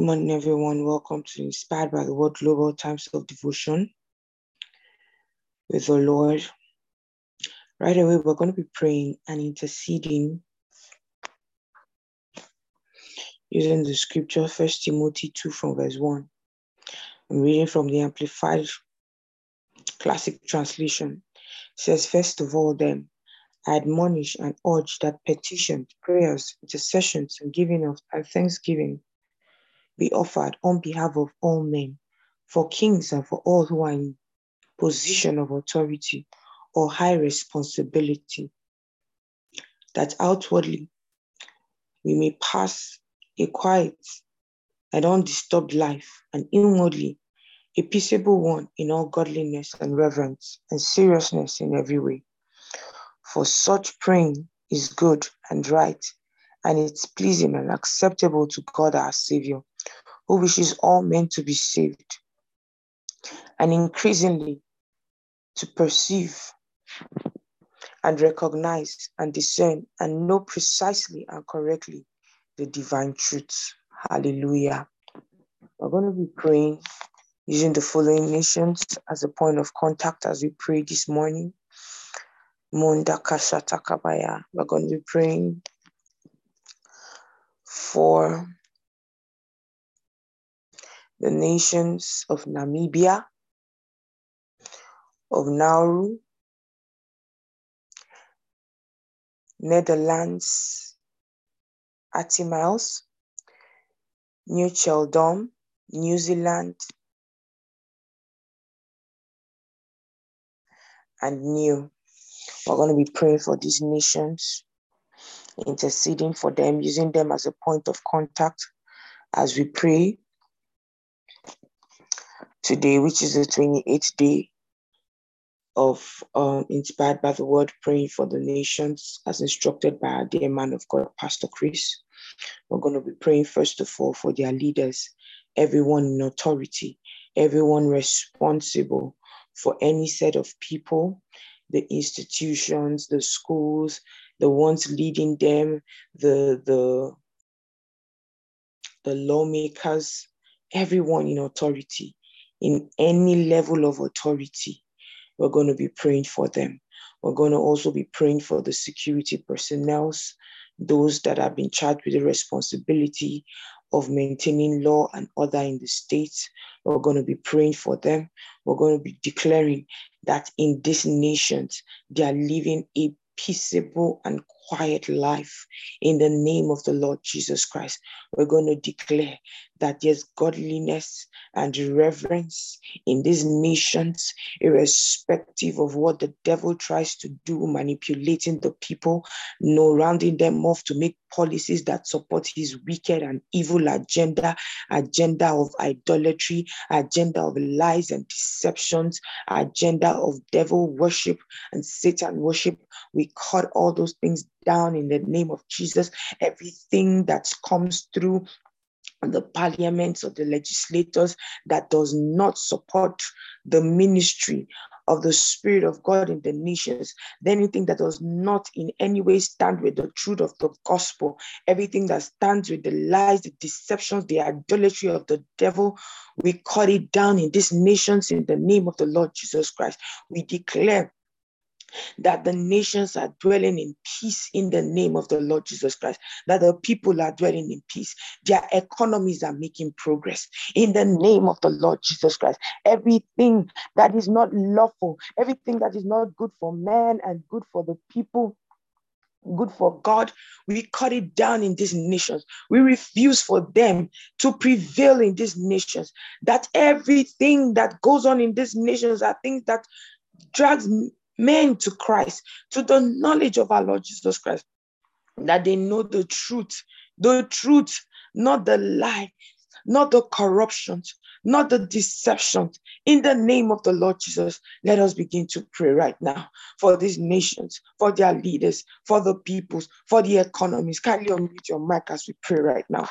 Good morning, everyone. Welcome to Inspired by the Word Global Times of Devotion with the Lord. Right away, we're going to be praying and interceding using the scripture, First Timothy 2 from verse 1. I'm reading from the Amplified Classic Translation. It says, First of all, then, I admonish and urge that petitions, prayers, intercessions, and giving of and thanksgiving be offered on behalf of all men, for kings and for all who are in position of authority or high responsibility, that outwardly we may pass a quiet and undisturbed life, and inwardly a peaceable one in all godliness and reverence and seriousness in every way. For such praying is good and right, and it's pleasing and acceptable to God our Savior, who wishes all men to be saved and increasingly to perceive and recognize and discern and know precisely and correctly the divine truths. Hallelujah. We're going to be praying using the following nations as a point of contact as we pray this morning. We're going to be praying for the nations of Namibia, of Nauru, Netherlands, Antilles, New Caledonia, New Zealand, and New. We're going to be praying for these nations, interceding for them, using them as a point of contact as we pray today, which is the 28th day of um, Inspired by the Word, praying for the nations as instructed by our dear man of God, Pastor Chris. We're going to be praying first of all for their leaders, everyone in authority, everyone responsible for any set of people, the institutions, the schools, the ones leading them, the the the lawmakers, everyone in authority, in any level of authority, we're going to be praying for them. We're going to also be praying for the security personnel, those that have been charged with the responsibility of maintaining law and order in the states. We're going to be praying for them. We're going to be declaring that in these nations, they are living a peaceable and quiet life in the name of the Lord Jesus Christ. We're going to declare that there's godliness and reverence in these nations, irrespective of what the devil tries to do, manipulating the people, no rounding them off to make policies that support his wicked and evil agenda, agenda of idolatry, agenda of lies and deceptions, agenda of devil worship and Satan worship. We cut all those things down in the name of Jesus. Everything that comes through the parliaments or the legislators that does not support the ministry of the Spirit of God in the nations, anything that does not in any way stand with the truth of the gospel, everything that stands with the lies, the deceptions, the idolatry of the devil, we cut it down in these nations in the name of the Lord Jesus Christ. We declare that the nations are dwelling in peace in the name of the Lord Jesus Christ, that the people are dwelling in peace, their economies are making progress in the name of the Lord Jesus Christ. Everything that is not lawful, everything that is not good for man and good for the people good for God, we cut it down in these nations. We refuse for them to prevail in these nations. That everything that goes on in these nations are things that drags men to Christ, to the knowledge of our Lord Jesus Christ, that they know the truth, the truth, not the lie, not the corruptions, not the deception. In the name of the Lord Jesus, let us begin to pray right now for these nations, for their leaders, for the peoples, for the economies. Kindly unmute your mic as we pray right now.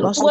Lako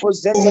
Possess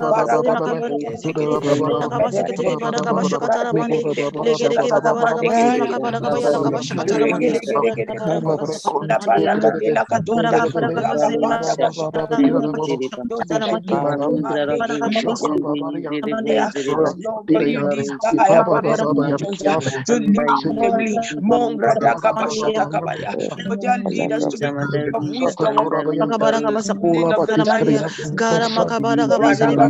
sefeto. Barado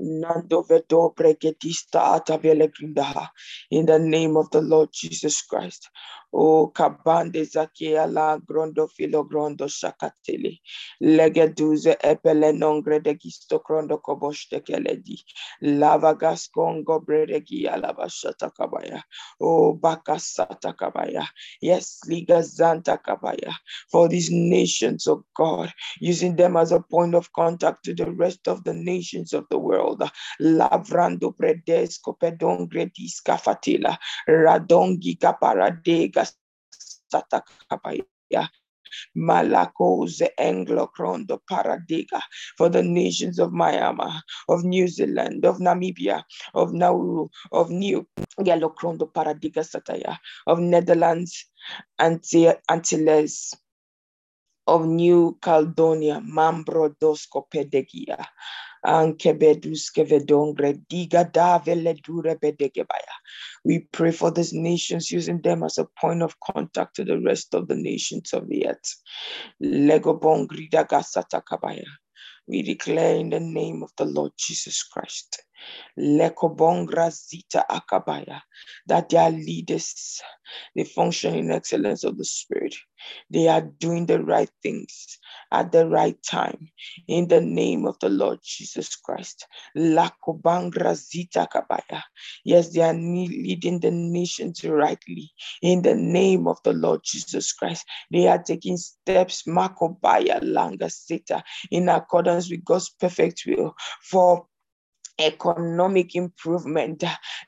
Nando vedo pregedista atavele grindaha. In the name of the Lord Jesus Christ. O kabande zakia la grondo filo grondo shakatele. Legeduze epele nongre de gisto krondo koboshte keledi. Lava gaskongo bredegi alaba shata kabaya. O bakasata kabaya. Yes, liga zanta kabaya. For these nations, of God, using them as a point of contact to the rest of the nations of the world. Lavrando predesco pedongre discafatila. Radongi kaparadega satakapaya. Malakose Anglocrondo Paradiga for the nations of Myanmar, of New Zealand, of Namibia, of Nauru, of New Galocrondo Paradiga Sataya, of Netherlands, Antilles, of New Caledonia, Mambro Dosco Pedegia, We pray for these nations using them as a point of contact to the rest of the nations of the earth. We declare in the name of the Lord Jesus Christ Akabaya, that they are leaders. They function in excellence of the Spirit. They are doing the right things at the right time. In the name of the Lord Jesus Christ. Lakobangra Zita Kabaya. Yes, they are leading the nations rightly. In the name of the Lord Jesus Christ. They are taking steps, Makobaya Langa Sita, in accordance with God's perfect will for economic improvement,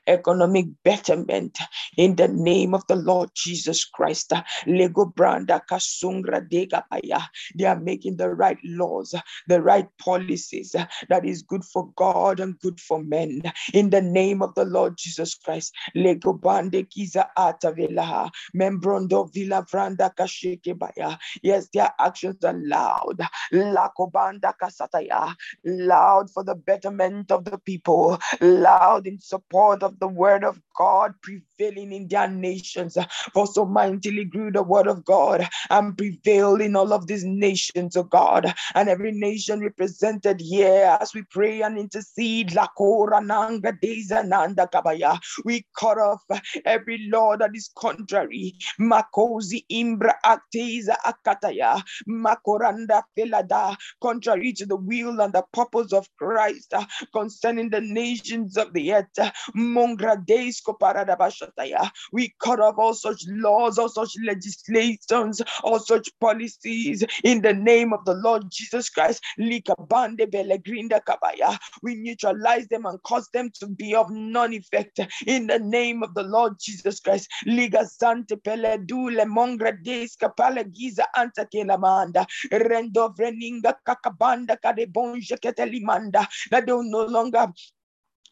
economic betterment in the name of the Lord Jesus Christ. Lego Branda Kasungra Degapaya. They are making the right laws, the right policies that is good for God and good for men. In the name of the Lord Jesus Christ. Lego Bande Kiza Atavela. Membrondo Villa Vranda Kashikebaya. Yes, their actions are loud. Lakobanda Kasataya. Loud for the betterment of the people loud in support of the word of God prevailing in their nations. For so mightily grew the word of God and prevailed in all of these nations, of God, and every nation represented here as we pray and intercede. We cut off every law that is contrary. Makozi imbra acteza akataya. Makoranda felada. Contrary to the will and the purpose of Christ concerning the nations of the earth. We cut off all such laws, all such legislations, all such policies in the name of the Lord Jesus Christ. We neutralize them and cause them to be of non effect in the name of the Lord Jesus Christ. Liga Sante Peledule Mongra Deska Palagiza Antakelamanda Rendo Vreninga Kakabanda Kadebonja Ketelimanda that they will no longer up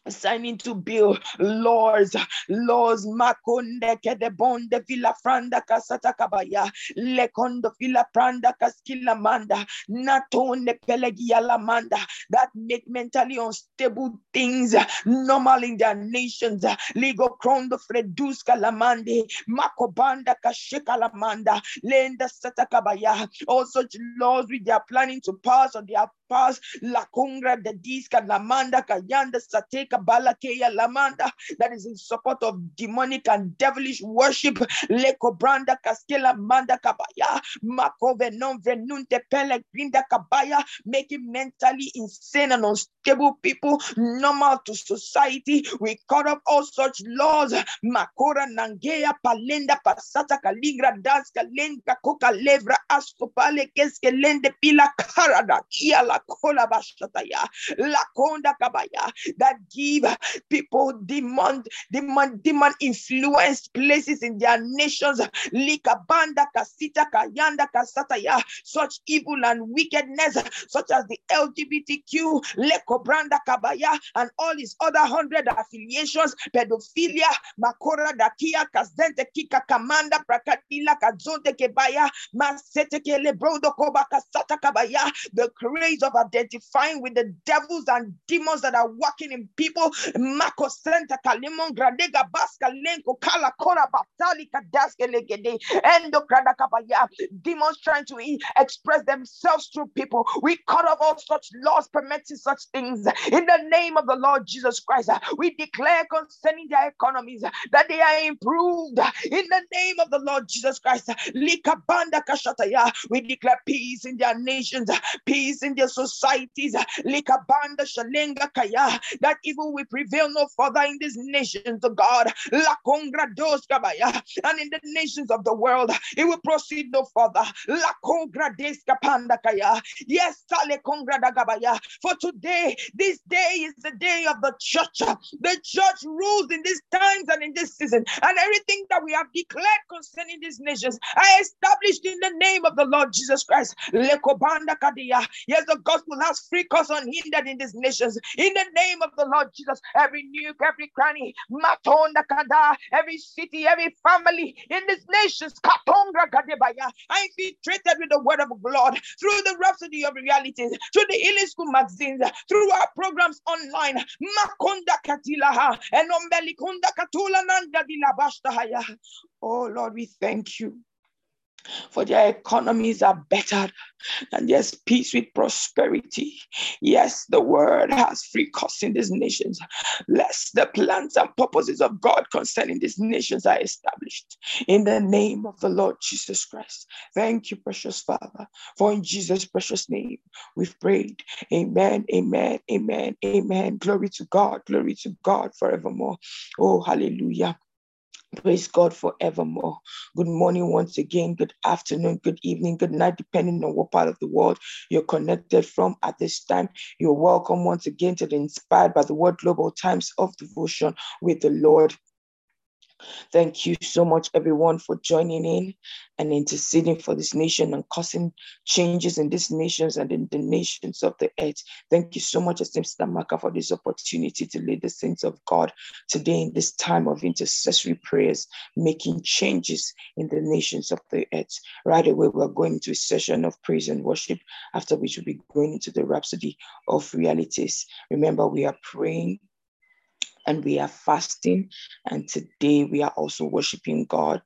signing to build laws, laws, makonde kedebonde villa franda kasata kabaya, lekondo villa pranda kaskila manda, natonde pelegia la manda, that make mentally unstable things normal in their nations, ligo krondo freduska lamande, makobanda kasheka lamanda, lenda satakabaya, all such laws which they are planning to pass or they are passed, la congra de disca lamanda kayanda sateka Lamanda that is in support of demonic and devilish worship. Leko Branda Kaskela Manda Kabaya Makove non venunte pele grinda kabaya, making mentally insane and unstable people normal to society. We cut off all such laws. Makora Nangea Palenda Pasata Kaligra Daska Lenka Koka Levra Askopale Keske Lende Pila Karada Kia La Kola Bashataya La Konda Kabaya that give people demand, demand, demand influence places in their nations. Likabanda kasita kayanda kasataya, such evil and wickedness, such as the LGBTQ, Lekobranda Kabaya, and all his other hundred affiliations, pedophilia, Makora Dakia, Kazente Kika Kamanda, Prakatila, Kazonte Kebaya, Masete Kelebrodo Koba Sata Kabaya, the craze of identifying with the devils and demons that are working in people, Mako Senta Kalimon, Gradega Baska Lenko, Kala Kora Batali Kadaske Legede, Endo Krada Kabaya, demons trying to express themselves through people. We cut off all such laws permitting such things in the name of the Lord Jesus Christ. We declare concerning their economies that they are improved in the name of the Lord Jesus Christ. We declare peace in their nations, peace in their societies. That evil will prevail no further in these nations of God. And in the nations of the world, it will proceed no further. Yes, for today, this day is the day of the church. The church rules in these times and in this season, and everything that we have declared concerning these nations I established in the name of the Lord Jesus Christ. Yes, the gospel has free course unhindered in these nations. In the name of the Lord Jesus, every nuke, every cranny, matonda kada, every city, every family in these nations, katongra kadebaya, I infiltrated with the word of God through the rhapsody of realities, through the School magazines, through our programs online. Makonda katilaha, and ombelikunda katula nanda dilabashtahaya. Oh Lord, we thank you for their economies are better and there's peace with prosperity. Yes, the word has free course in these nations. Lest the plans and purposes of God concerning these nations are established in the name of the Lord Jesus Christ. Thank you, precious Father, for in Jesus' precious name we've prayed. Amen, amen, amen, amen. Glory to God, glory to God forevermore. Oh, hallelujah. Praise God forevermore. Good morning once again, good afternoon, good evening, good night, depending on what part of the world you're connected from at this time. You're welcome once again to the Inspired by the Word Global Times of Devotion with the Lord. Thank you so much, everyone, for joining in and interceding for this nation and causing changes in these nations and in the nations of the earth. Thank you so much, Esteem Stamaka, for this opportunity to lead the saints of God today in this time of intercessory prayers, making changes in the nations of the earth. Right away, we're going into a session of praise and worship, after which we'll be going into the rhapsody of realities. Remember, we are praying and we are fasting. And today we are also worshiping God.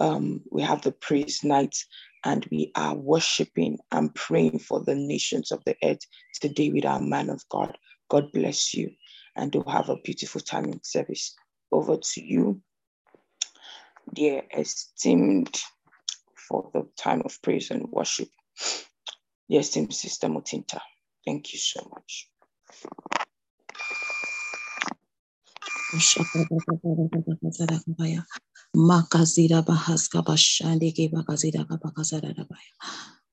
Um, we have the praise night and we are worshiping and praying for the nations of the earth today with our man of God. God bless you and do have a beautiful time in service. Over to you, dear esteemed, for the time of praise and worship. Dear esteemed Sister Mutinta, thank you so much.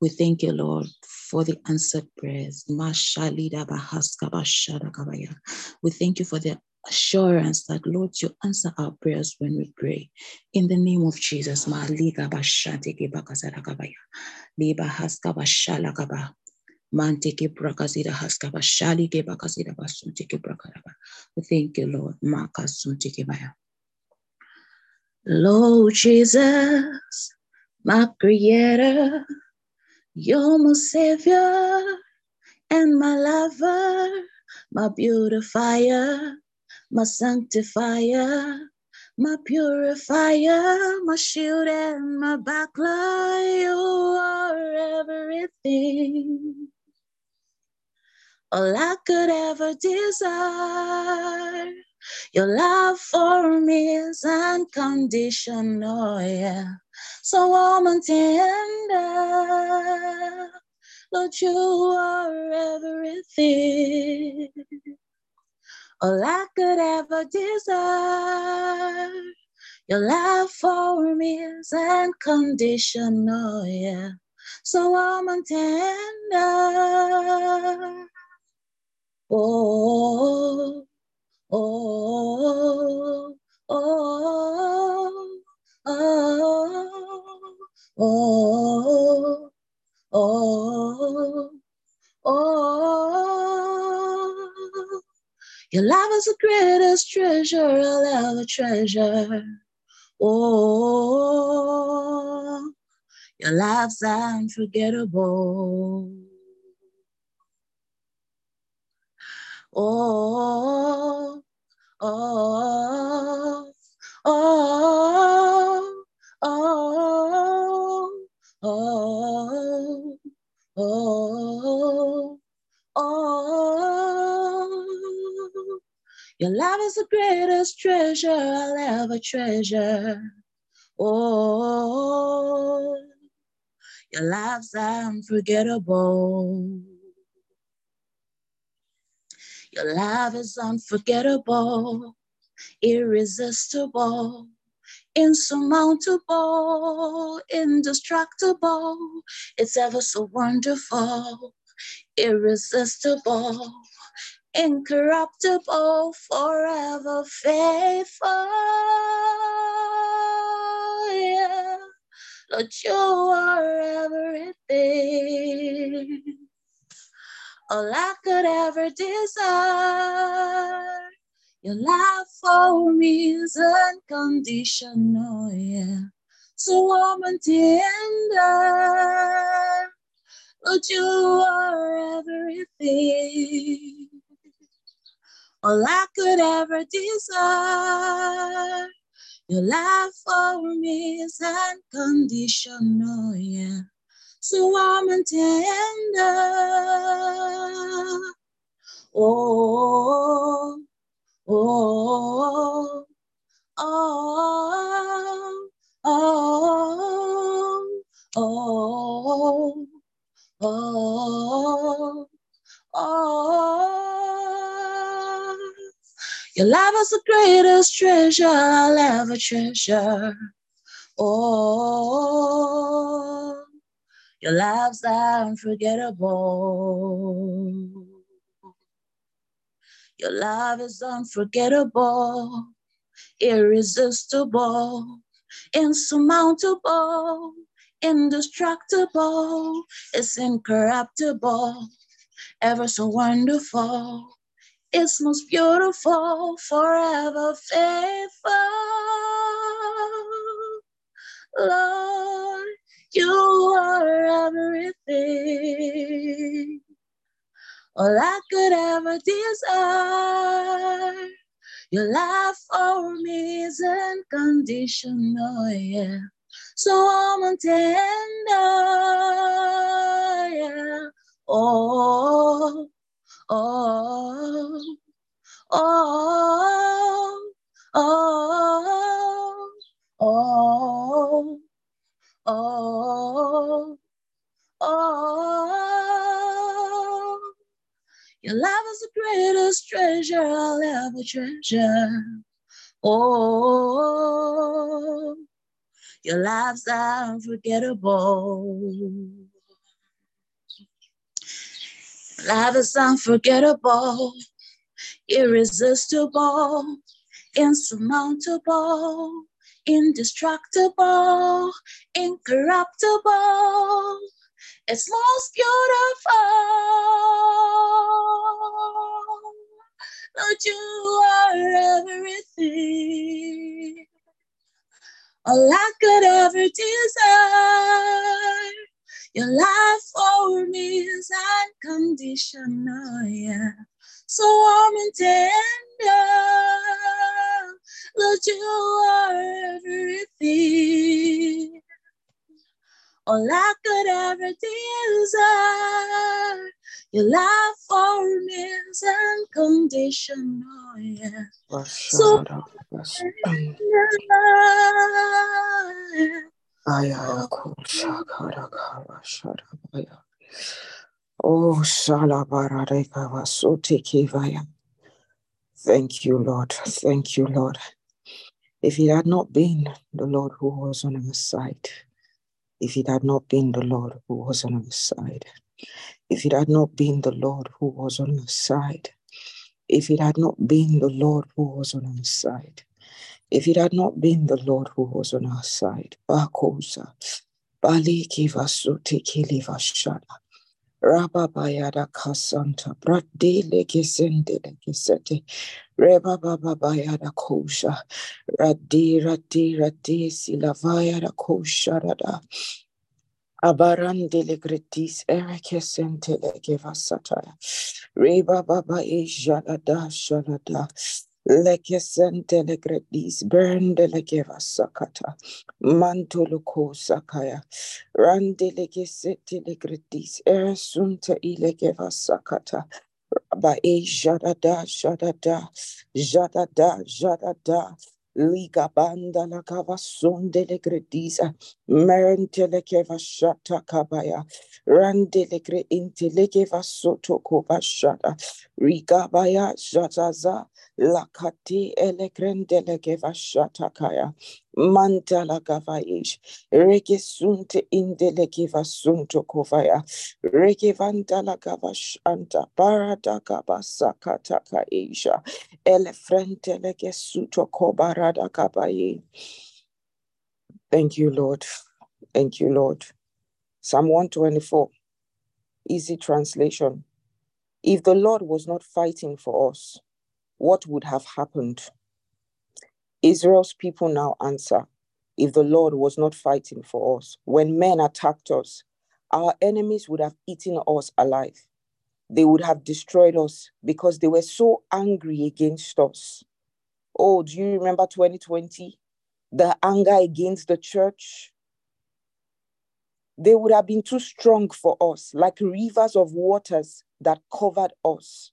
We thank you, Lord, for the answered prayers. We thank you for the assurance that, Lord, you answer our prayers when we pray. In the name of Jesus, Manteke haskaba shali ke bakazida basunteke thank you, Lord. Baya. Lord Jesus, my creator, you're my savior and my lover, my beautifier, my sanctifier, my purifier, my shield and my backlight. All I could ever desire. Your love for me is unconditional, yeah. So warm and tender, Lord, you are everything. All I could ever desire. Your love for me is unconditional, yeah. So warm and tender. Oh, oh, oh, oh, oh, oh, oh, Your love is the greatest treasure I'll ever treasure. Oh, your love's unforgettable. Oh, oh, oh, oh, oh, oh, oh. Your love is the greatest treasure I'll ever treasure. Oh, your love's unforgettable. Your love is unforgettable, irresistible, insurmountable, indestructible. It's ever so wonderful, irresistible, incorruptible, forever faithful. Yeah. Lord, you are everything all I could ever desire. Your love for me is unconditional, yeah. So warm and tender. Lord, you are everything. All I could ever desire. Your love for me is unconditional, yeah so warm and tender. Oh, oh, oh, oh, oh, oh, oh. Your love is the greatest treasure I'll ever treasure. Oh, your love's unforgettable. Your love is unforgettable, irresistible, insurmountable, indestructible, it's incorruptible, ever so wonderful. It's most beautiful, forever faithful. Lord, you are everything. All I could ever desire. Your love for me is unconditional, yeah. So warm and tender, yeah. Oh, Oh, oh, oh, oh, oh oh, oh. Your love is the greatest treasure I'll ever treasure. Oh, your love's unforgettable. Love is unforgettable, irresistible, insurmountable indestructible, incorruptible. It's most beautiful. Lord, you are everything. All I could ever desire. Your love for me is unconditional, yeah. So warm and tender. Lord, you are everything. All I could ever desire. Your love for me is unconditional, yeah. So, Oh. Thank you, Lord. Thank you, Lord. If it had not been the Lord who was on our side, if it had not been the Lord who was on our side, if it had not been the Lord who was on our side, if it had not been the Lord who was on our side, if it had not been the Lord who was on our side, Bakosa, Bali Kivasuti Kilivashana. Rababayada Kasanta, Brade Lekisende Lekisete, Reba Baba Bayada Kosha, Radi Radi Radi Silavayada Kosha Rada. Abarandele gretis erekesentele gevasataya. Reba baba e jalada shalada. Lekesentele gretis berndele gevasakata. Mantolo ko sakaya. Randele gesetele gretis eresunta ile gevasakata. Ba e jadada jadada jadada jadada. Liga banda la cava sonde le gredisa, merente le keva shata kabaya, rande le gre inte le keva soto koba shata, riga baya shataza, la kati ele grande le keva shata kaya, manta la gavaish, sunto kovaya, reke vanda la gava shanta, parada gaba Elefrente legesuto kobarada kabaye. Thank you, Lord. Thank you, Lord. Psalm 124, easy translation. If the Lord was not fighting for us, what would have happened? Israel's people now answer if the Lord was not fighting for us, when men attacked us, our enemies would have eaten us alive. They would have destroyed us because they were so angry against us. Oh, do you remember 2020? The anger against the church? They would have been too strong for us, like rivers of waters that covered us.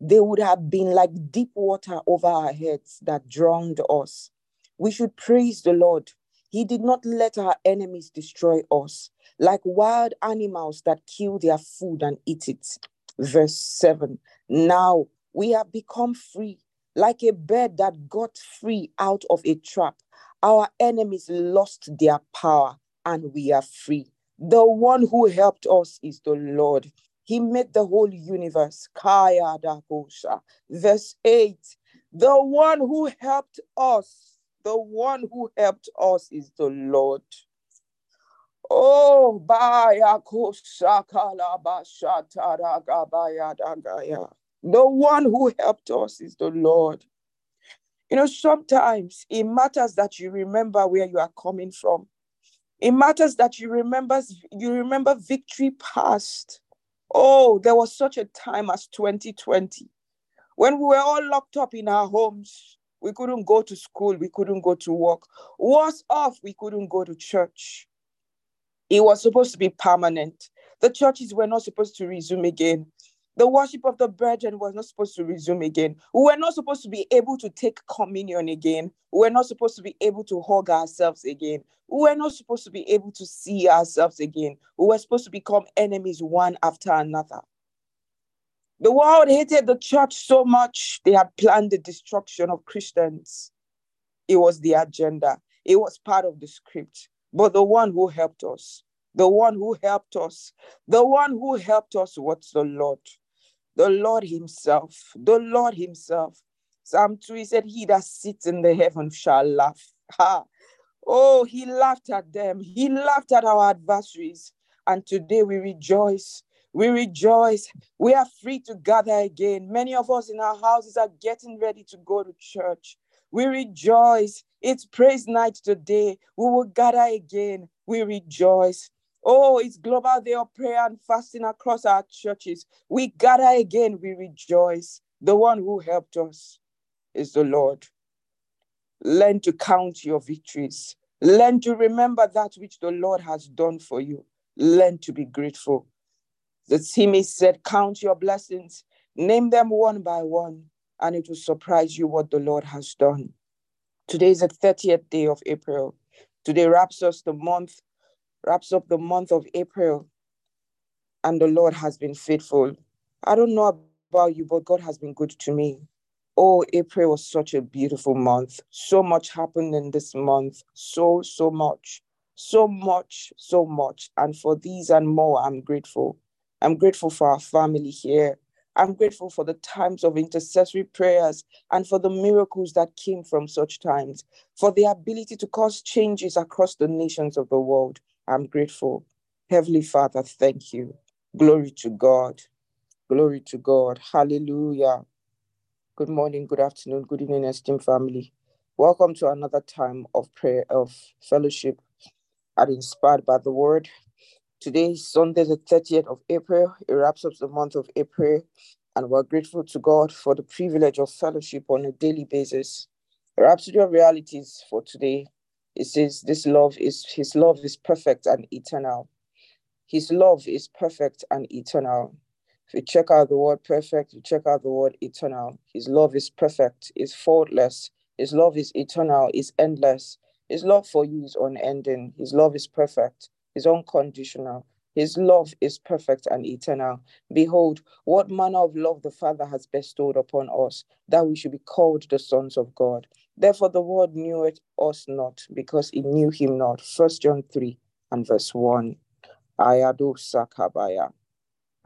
They would have been like deep water over our heads that drowned us. We should praise the Lord. He did not let our enemies destroy us, like wild animals that kill their food and eat it. Verse 7 Now we have become free like a bird that got free out of a trap. Our enemies lost their power and we are free. The one who helped us is the Lord. He made the whole universe. Kaya Dakosha. Verse 8. The one who helped us, the one who helped us is the Lord. Oh, Baya Dagaya. The one who helped us is the Lord. You know, sometimes it matters that you remember where you are coming from. It matters that you remember you remember victory past. Oh, there was such a time as 2020 when we were all locked up in our homes. We couldn't go to school, we couldn't go to work. Worse off, we couldn't go to church. It was supposed to be permanent. The churches were not supposed to resume again. The worship of the brethren was not supposed to resume again. We were not supposed to be able to take communion again. We were not supposed to be able to hug ourselves again. We were not supposed to be able to see ourselves again. We were supposed to become enemies one after another. The world hated the church so much, they had planned the destruction of Christians. It was the agenda, it was part of the script. But the one who helped us, the one who helped us, the one who helped us was the Lord the Lord Himself, the Lord Himself. Psalm 2, he said, He that sits in the heaven shall laugh. Ha. Oh, He laughed at them. He laughed at our adversaries. And today we rejoice. We rejoice. We are free to gather again. Many of us in our houses are getting ready to go to church. We rejoice. It's praise night today. We will gather again. We rejoice. Oh, it's Global Day of Prayer and Fasting across our churches. We gather again, we rejoice. The one who helped us is the Lord. Learn to count your victories. Learn to remember that which the Lord has done for you. Learn to be grateful. The psalmist said, Count your blessings, name them one by one, and it will surprise you what the Lord has done. Today is the 30th day of April. Today wraps us the month wraps up the month of April, and the Lord has been faithful. I don't know about you, but God has been good to me. Oh, April was such a beautiful month. So much happened in this month. So, so much. So much, so much. And for these and more, I'm grateful. I'm grateful for our family here. I'm grateful for the times of intercessory prayers and for the miracles that came from such times, for the ability to cause changes across the nations of the world. I'm grateful. Heavenly Father, thank you. Glory to God. Glory to God. Hallelujah. Good morning, good afternoon, good evening, esteemed family. Welcome to another time of prayer, of fellowship and inspired by the word. Today is Sunday, the 30th of April. It wraps up the month of April, and we're grateful to God for the privilege of fellowship on a daily basis. Rhapsody of realities for today. It says, This love is his love is perfect and eternal. His love is perfect and eternal. If you check out the word perfect, you check out the word eternal. His love is perfect, is faultless. His love is eternal, is endless. His love for you is unending. His love is perfect, is unconditional. His love is perfect and eternal. Behold, what manner of love the Father has bestowed upon us, that we should be called the sons of God. Therefore, the world knew it us not, because it knew him not. First John 3 and verse 1. Ayadu Sakabaya.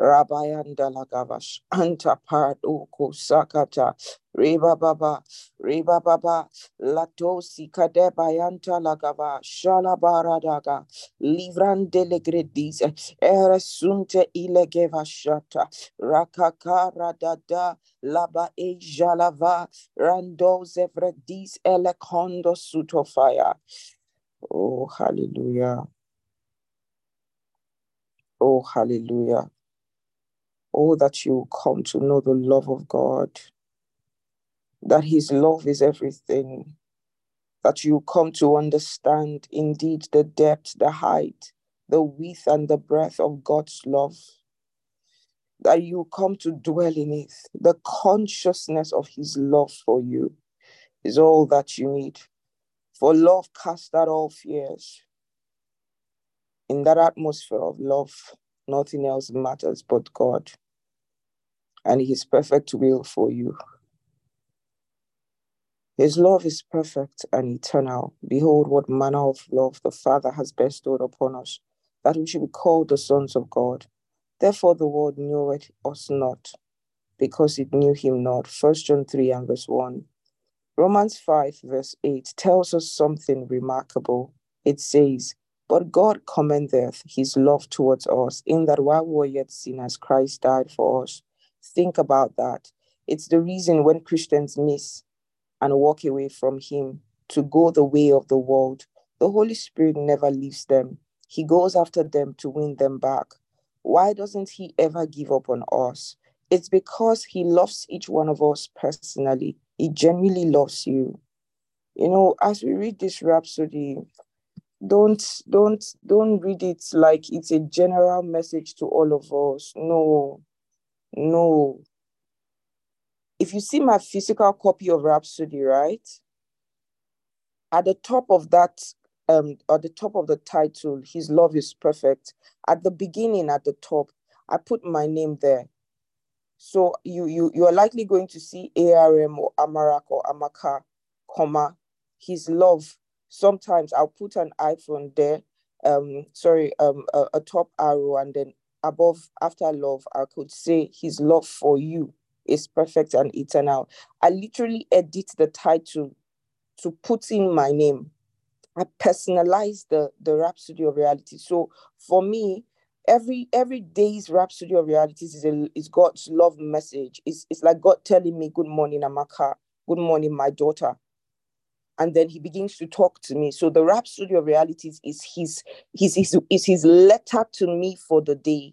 Rabayanda Lagavash, Anta Parduku Sakata, Reba Baba, Reba Baba, Latosi Kadebayanta Lagava, Shalabaradaga, Livran delegredis, Eresunte ilegeva shata, Rakakara dada, Laba e jalava, Rando zevredis elekondo sutofaya. Oh, hallelujah. Oh, hallelujah. Oh, that you come to know the love of God, that His love is everything, that you come to understand indeed the depth, the height, the width, and the breadth of God's love, that you come to dwell in it. The consciousness of His love for you is all that you need. For love casts out all fears. In that atmosphere of love, nothing else matters but God and his perfect will for you. His love is perfect and eternal. Behold, what manner of love the Father has bestowed upon us, that we should be called the sons of God. Therefore, the world knew it us not, because it knew him not. First John 3 and verse 1. Romans 5, verse 8 tells us something remarkable. It says, But God commendeth his love towards us, in that while we were yet sinners, Christ died for us. Think about that. It's the reason when Christians miss and walk away from Him to go the way of the world, the Holy Spirit never leaves them. He goes after them to win them back. Why doesn't He ever give up on us? It's because He loves each one of us personally. He genuinely loves you. You know, as we read this rhapsody, don't don't don't read it like it's a general message to all of us. No, no. If you see my physical copy of Rhapsody, right? At the top of that, um, at the top of the title, His Love is Perfect. At the beginning, at the top, I put my name there. So you you you are likely going to see ARM or Amarak or Amaka, comma, His Love. Sometimes I'll put an iPhone there, um, sorry, um, a, a top arrow, and then above after love, I could say his love for you is perfect and eternal. I literally edit the title to put in my name. I personalize the, the Rhapsody of Reality. So for me, every every day's Rhapsody of Realities is, a, is God's love message. It's, it's like God telling me, Good morning, Amaka. Good morning, my daughter and then he begins to talk to me. So the Rhapsody of Realities is his, his, his, is his letter to me for the day.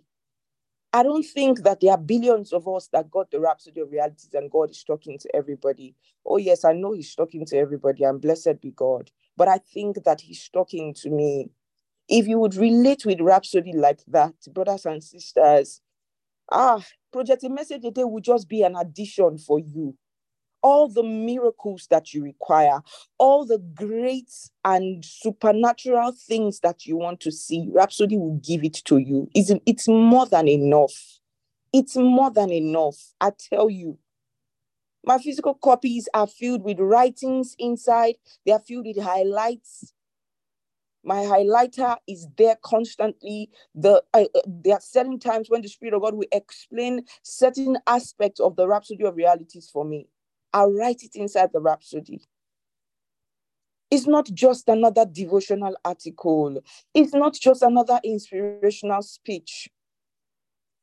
I don't think that there are billions of us that got the Rhapsody of Realities and God is talking to everybody. Oh, yes, I know he's talking to everybody, and blessed be God. But I think that he's talking to me. If you would relate with Rhapsody like that, brothers and sisters, ah, Project a Message a Day would just be an addition for you all the miracles that you require, all the great and supernatural things that you want to see, Rhapsody will give it to you. It's, it's more than enough. It's more than enough. I tell you. My physical copies are filled with writings inside, they are filled with highlights. My highlighter is there constantly. The uh, there are certain times when the Spirit of God will explain certain aspects of the rhapsody of realities for me. I'll write it inside the Rhapsody. It's not just another devotional article. It's not just another inspirational speech.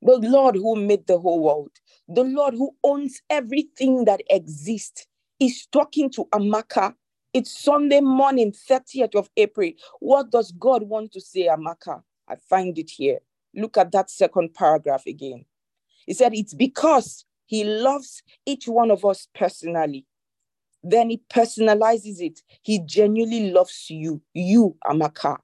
The Lord who made the whole world, the Lord who owns everything that exists, is talking to Amaka. It's Sunday morning, 30th of April. What does God want to say, Amaka? I find it here. Look at that second paragraph again. He said, It's because he loves each one of us personally. Then he personalizes it. He genuinely loves you, you, Amaka.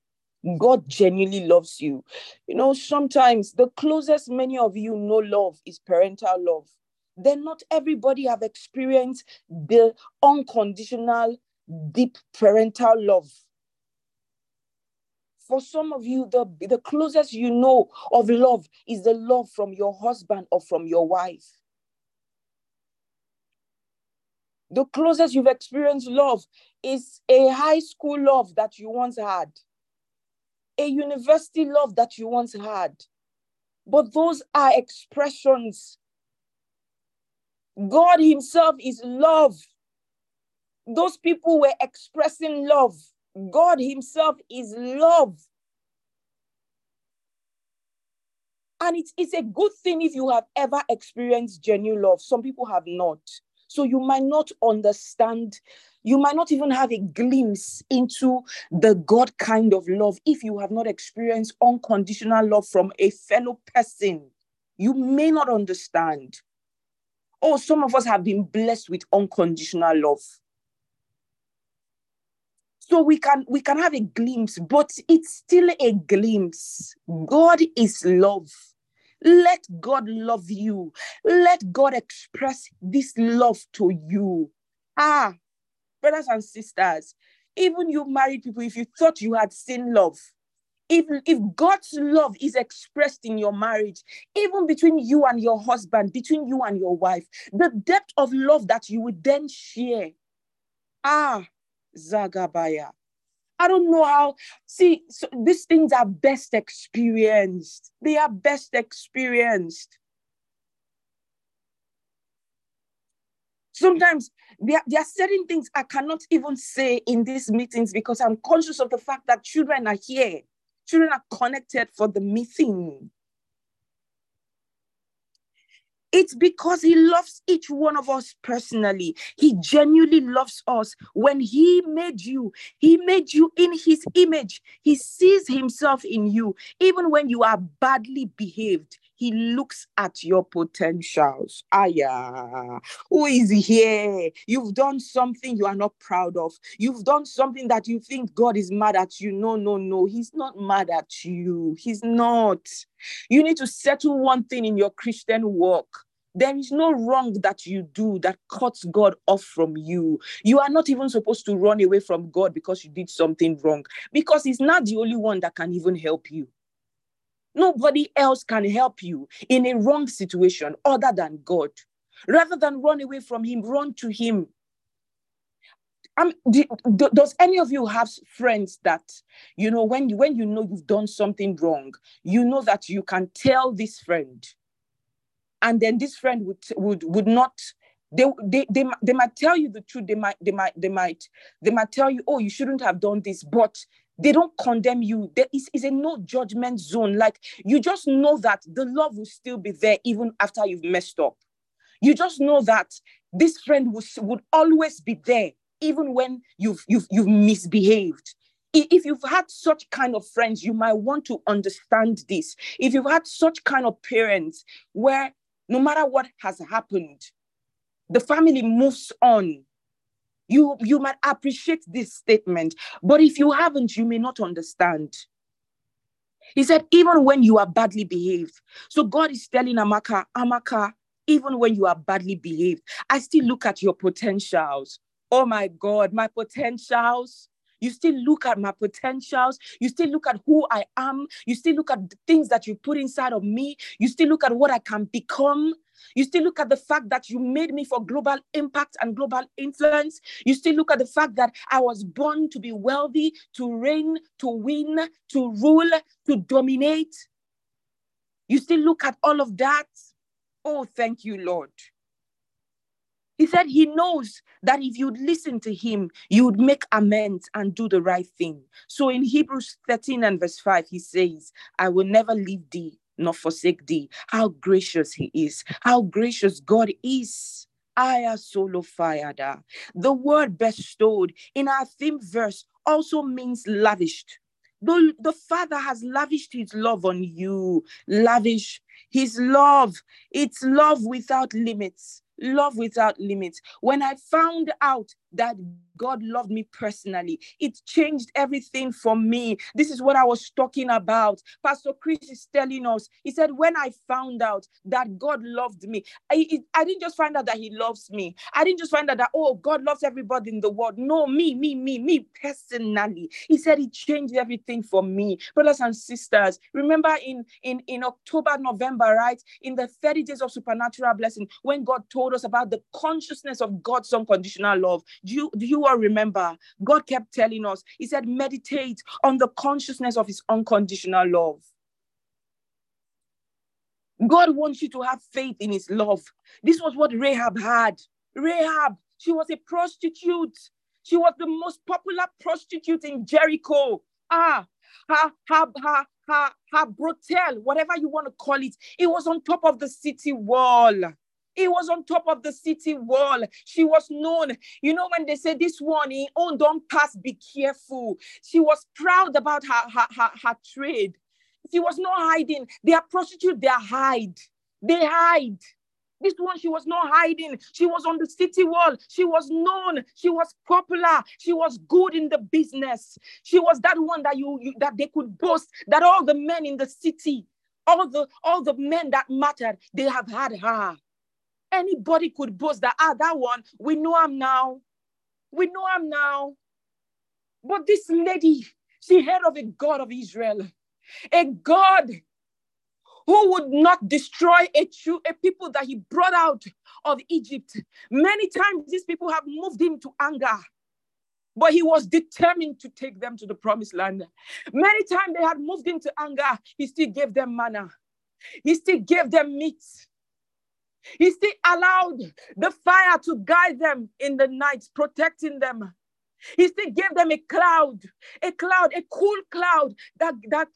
God genuinely loves you. You know, sometimes the closest many of you know love is parental love. Then not everybody have experienced the unconditional, deep parental love. For some of you, the, the closest you know of love is the love from your husband or from your wife. The closest you've experienced love is a high school love that you once had, a university love that you once had. But those are expressions. God Himself is love. Those people were expressing love. God Himself is love. And it's, it's a good thing if you have ever experienced genuine love. Some people have not. So you might not understand, you might not even have a glimpse into the God kind of love if you have not experienced unconditional love from a fellow person. You may not understand. Oh, some of us have been blessed with unconditional love so we can we can have a glimpse but it's still a glimpse god is love let god love you let god express this love to you ah brothers and sisters even you married people if you thought you had seen love if, if God's love is expressed in your marriage, even between you and your husband, between you and your wife, the depth of love that you would then share. Ah, Zagabaya. I don't know how. See, so these things are best experienced. They are best experienced. Sometimes there, there are certain things I cannot even say in these meetings because I'm conscious of the fact that children are here. Children are connected for the meeting. It's because he loves each one of us personally. He genuinely loves us. When he made you, he made you in his image. He sees himself in you. Even when you are badly behaved, he looks at your potentials. Aya, who is here? You've done something you are not proud of. You've done something that you think God is mad at you. No, no, no. He's not mad at you. He's not. You need to settle one thing in your Christian walk. There is no wrong that you do that cuts God off from you. You are not even supposed to run away from God because you did something wrong, because He's not the only one that can even help you. Nobody else can help you in a wrong situation other than God. Rather than run away from Him, run to Him. Um, do, do, does any of you have friends that you know when you when you know you've done something wrong, you know that you can tell this friend, and then this friend would would would not they, they they they might tell you the truth they might they might they might they might tell you oh you shouldn't have done this but they don't condemn you. There is, is a no judgment zone. Like you just know that the love will still be there even after you've messed up. You just know that this friend would, would always be there even when you've, you've, you've misbehaved. If you've had such kind of friends, you might want to understand this. If you've had such kind of parents where no matter what has happened, the family moves on you, you might appreciate this statement, but if you haven't, you may not understand. He said, even when you are badly behaved. So God is telling Amaka, Amaka, even when you are badly behaved, I still look at your potentials. Oh my God, my potentials. You still look at my potentials. You still look at who I am. You still look at the things that you put inside of me. You still look at what I can become. You still look at the fact that you made me for global impact and global influence. You still look at the fact that I was born to be wealthy, to reign, to win, to rule, to dominate. You still look at all of that. Oh, thank you, Lord. He said he knows that if you'd listen to him, you would make amends and do the right thing. So in Hebrews 13 and verse 5, he says, I will never leave thee nor forsake thee. How gracious he is. How gracious God is. Aya solo fiada. The word bestowed in our theme verse also means lavished. The, the Father has lavished his love on you. Lavish his love. It's love without limits. Love without limits. When I found out that God loved me personally. It changed everything for me. This is what I was talking about. Pastor Chris is telling us, he said, When I found out that God loved me, I, I didn't just find out that he loves me. I didn't just find out that, oh, God loves everybody in the world. No, me, me, me, me personally. He said he changed everything for me. Brothers and sisters, remember in, in, in October, November, right? In the 30 days of supernatural blessing, when God told us about the consciousness of God's unconditional love, do you, do you all remember? God kept telling us, He said, meditate on the consciousness of His unconditional love. God wants you to have faith in His love. This was what Rahab had. Rahab, she was a prostitute. She was the most popular prostitute in Jericho. Ah, her, her, her, her, her brothel, whatever you want to call it, it was on top of the city wall. It was on top of the city wall. She was known. You know, when they say this one, he own don't pass, be careful. She was proud about her, her, her, her trade. She was not hiding. They are prostitute, they are hide. They hide. This one, she was not hiding. She was on the city wall. She was known. She was popular. She was good in the business. She was that one that you, you that they could boast that all the men in the city, all the all the men that mattered, they have had her. Anybody could boast that, ah, that one, we know him now. We know him now. But this lady, she heard of a God of Israel, a God who would not destroy a true a people that he brought out of Egypt. Many times these people have moved him to anger, but he was determined to take them to the promised land. Many times they had moved him to anger, he still gave them manna, he still gave them meat. He still allowed the fire to guide them in the night, protecting them. He still gave them a cloud, a cloud, a cool cloud that, that,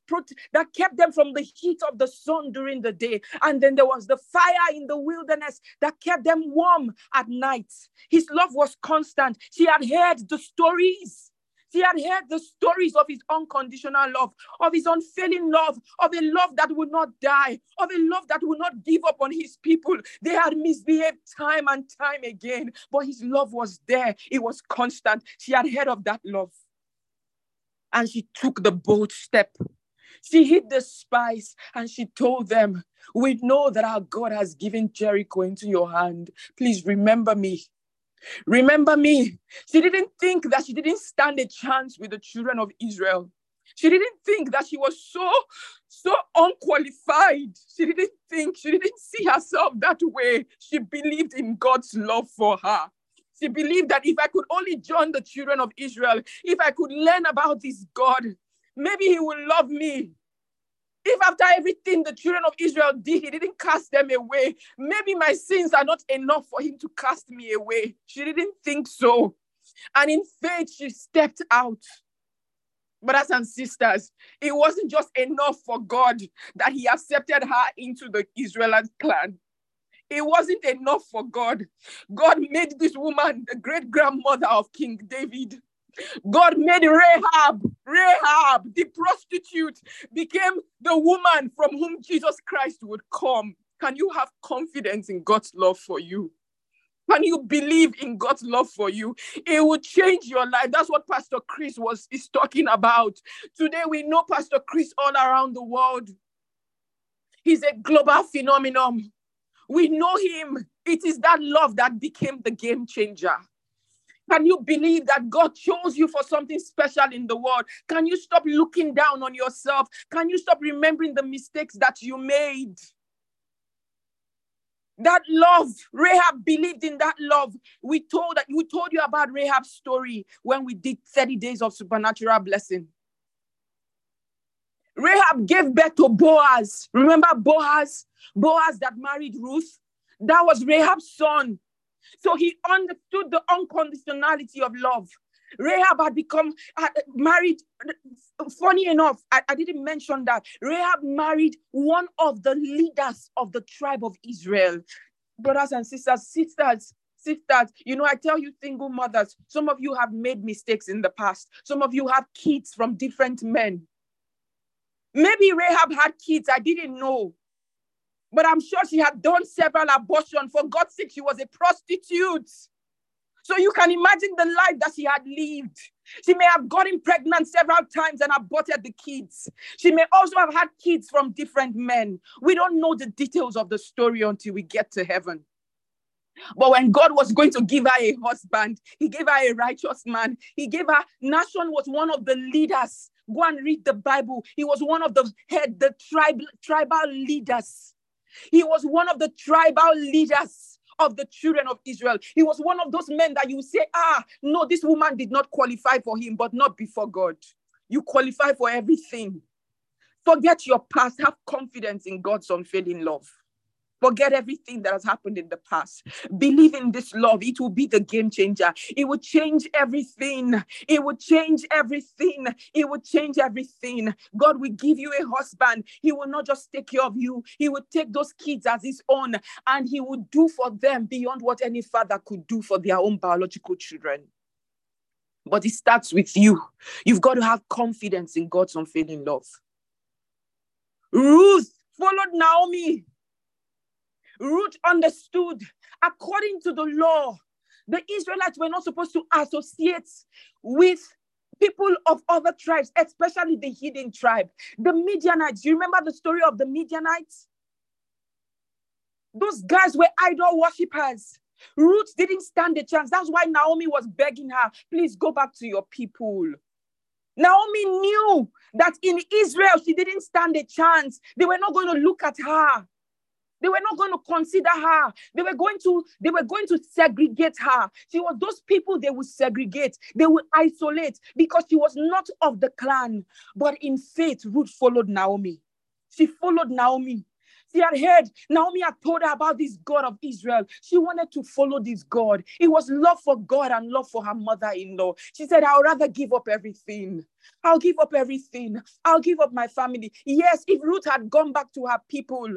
that kept them from the heat of the sun during the day. And then there was the fire in the wilderness that kept them warm at night. His love was constant. She had heard the stories he had heard the stories of his unconditional love, of his unfailing love, of a love that would not die, of a love that would not give up on his people. They had misbehaved time and time again, but his love was there. It was constant. She had heard of that love. And she took the bold step. She hid the spies and she told them, We know that our God has given Jericho into your hand. Please remember me. Remember me. She didn't think that she didn't stand a chance with the children of Israel. She didn't think that she was so, so unqualified. She didn't think, she didn't see herself that way. She believed in God's love for her. She believed that if I could only join the children of Israel, if I could learn about this God, maybe He will love me. If after everything the children of Israel did, he didn't cast them away, maybe my sins are not enough for him to cast me away. She didn't think so. And in faith, she stepped out. Brothers and sisters, it wasn't just enough for God that he accepted her into the Israelite clan. It wasn't enough for God. God made this woman the great grandmother of King David. God made Rahab, Rahab, the prostitute, became the woman from whom Jesus Christ would come. Can you have confidence in God's love for you? Can you believe in God's love for you? It will change your life. That's what Pastor Chris was is talking about. Today we know Pastor Chris all around the world. He's a global phenomenon. We know him. It is that love that became the game changer. Can you believe that God chose you for something special in the world? Can you stop looking down on yourself? Can you stop remembering the mistakes that you made? That love, Rahab believed in that love. We told that we told you about Rahab's story when we did 30 days of supernatural blessing. Rahab gave birth to Boaz. Remember Boaz? Boaz that married Ruth? That was Rahab's son. So he understood the unconditionality of love. Rahab had become had married. Funny enough, I, I didn't mention that. Rahab married one of the leaders of the tribe of Israel. Brothers and sisters, sisters, sisters, you know, I tell you, single mothers, some of you have made mistakes in the past. Some of you have kids from different men. Maybe Rahab had kids, I didn't know. But I'm sure she had done several abortions. For God's sake, she was a prostitute. So you can imagine the life that she had lived. She may have gotten pregnant several times and aborted the kids. She may also have had kids from different men. We don't know the details of the story until we get to heaven. But when God was going to give her a husband, he gave her a righteous man. He gave her, Nashon was one of the leaders. Go and read the Bible. He was one of the head, the tribe, tribal leaders. He was one of the tribal leaders of the children of Israel. He was one of those men that you say, ah, no, this woman did not qualify for him, but not before God. You qualify for everything. Forget your past. Have confidence in God's unfailing love. Forget everything that has happened in the past. Believe in this love. It will be the game changer. It will change everything. It will change everything. It will change everything. God will give you a husband. He will not just take care of you, He will take those kids as His own and He will do for them beyond what any father could do for their own biological children. But it starts with you. You've got to have confidence in God's unfailing love. Ruth followed Naomi Ruth understood, according to the law, the Israelites were not supposed to associate with people of other tribes, especially the hidden tribe. The Midianites, you remember the story of the Midianites? Those guys were idol worshippers. Ruth didn't stand a chance. That's why Naomi was begging her, please go back to your people. Naomi knew that in Israel, she didn't stand a chance. They were not going to look at her. They were not going to consider her. They were going to, they were going to segregate her. She was those people they would segregate, they would isolate because she was not of the clan. But in faith, Ruth followed Naomi. She followed Naomi. She had heard, Naomi had told her about this God of Israel. She wanted to follow this God. It was love for God and love for her mother in law. She said, I'll rather give up everything. I'll give up everything. I'll give up my family. Yes, if Ruth had gone back to her people,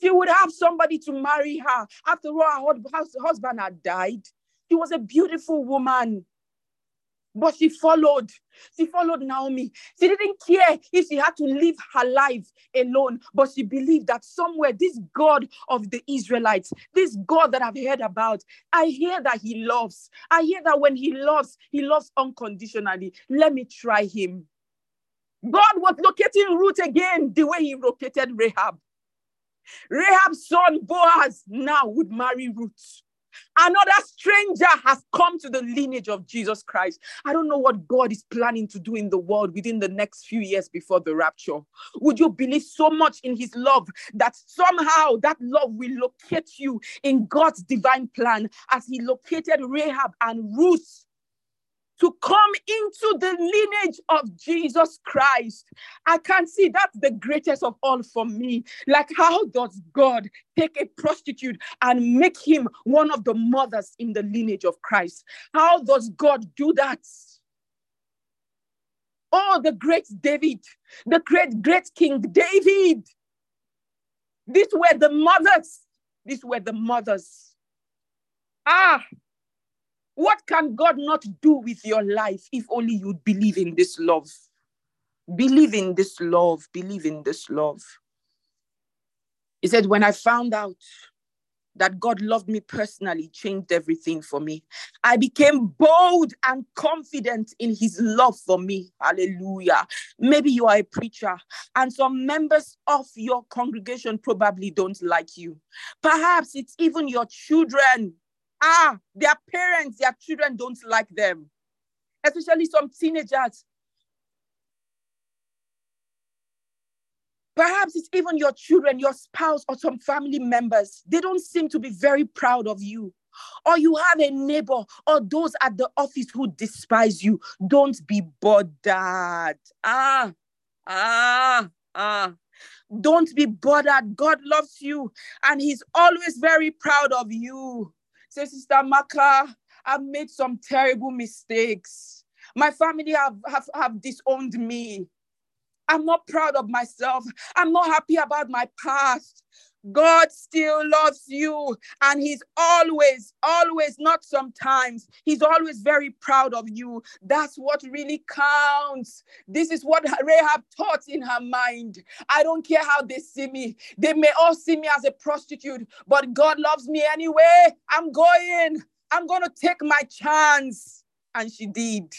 she would have somebody to marry her. After all, her husband had died. She was a beautiful woman. But she followed. She followed Naomi. She didn't care if she had to live her life alone, but she believed that somewhere this God of the Israelites, this God that I've heard about, I hear that he loves. I hear that when he loves, he loves unconditionally. Let me try him. God was locating Ruth again the way he located Rahab. Rahab's son Boaz now would marry Ruth. Another stranger has come to the lineage of Jesus Christ. I don't know what God is planning to do in the world within the next few years before the rapture. Would you believe so much in his love that somehow that love will locate you in God's divine plan as he located Rahab and Ruth to come into the lineage of Jesus Christ. I can see that's the greatest of all for me. Like, how does God take a prostitute and make him one of the mothers in the lineage of Christ? How does God do that? Oh, the great David, the great, great King David. These were the mothers. These were the mothers. Ah, what can God not do with your life if only you believe in this love? Believe in this love. Believe in this love. He said, When I found out that God loved me personally, changed everything for me. I became bold and confident in his love for me. Hallelujah. Maybe you are a preacher and some members of your congregation probably don't like you. Perhaps it's even your children ah, their parents, their children don't like them, especially some teenagers. Perhaps it's even your children, your spouse, or some family members. They don't seem to be very proud of you. Or you have a neighbor or those at the office who despise you. Don't be bothered. Ah, ah, ah. Don't be bothered. God loves you and He's always very proud of you. Say, Sister Maka, I've made some terrible mistakes. My family have, have, have disowned me. I'm not proud of myself. I'm not happy about my past. God still loves you, and He's always, always, not sometimes, He's always very proud of you. That's what really counts. This is what Rahab thought in her mind. I don't care how they see me, they may all see me as a prostitute, but God loves me anyway. I'm going, I'm going to take my chance. And she did.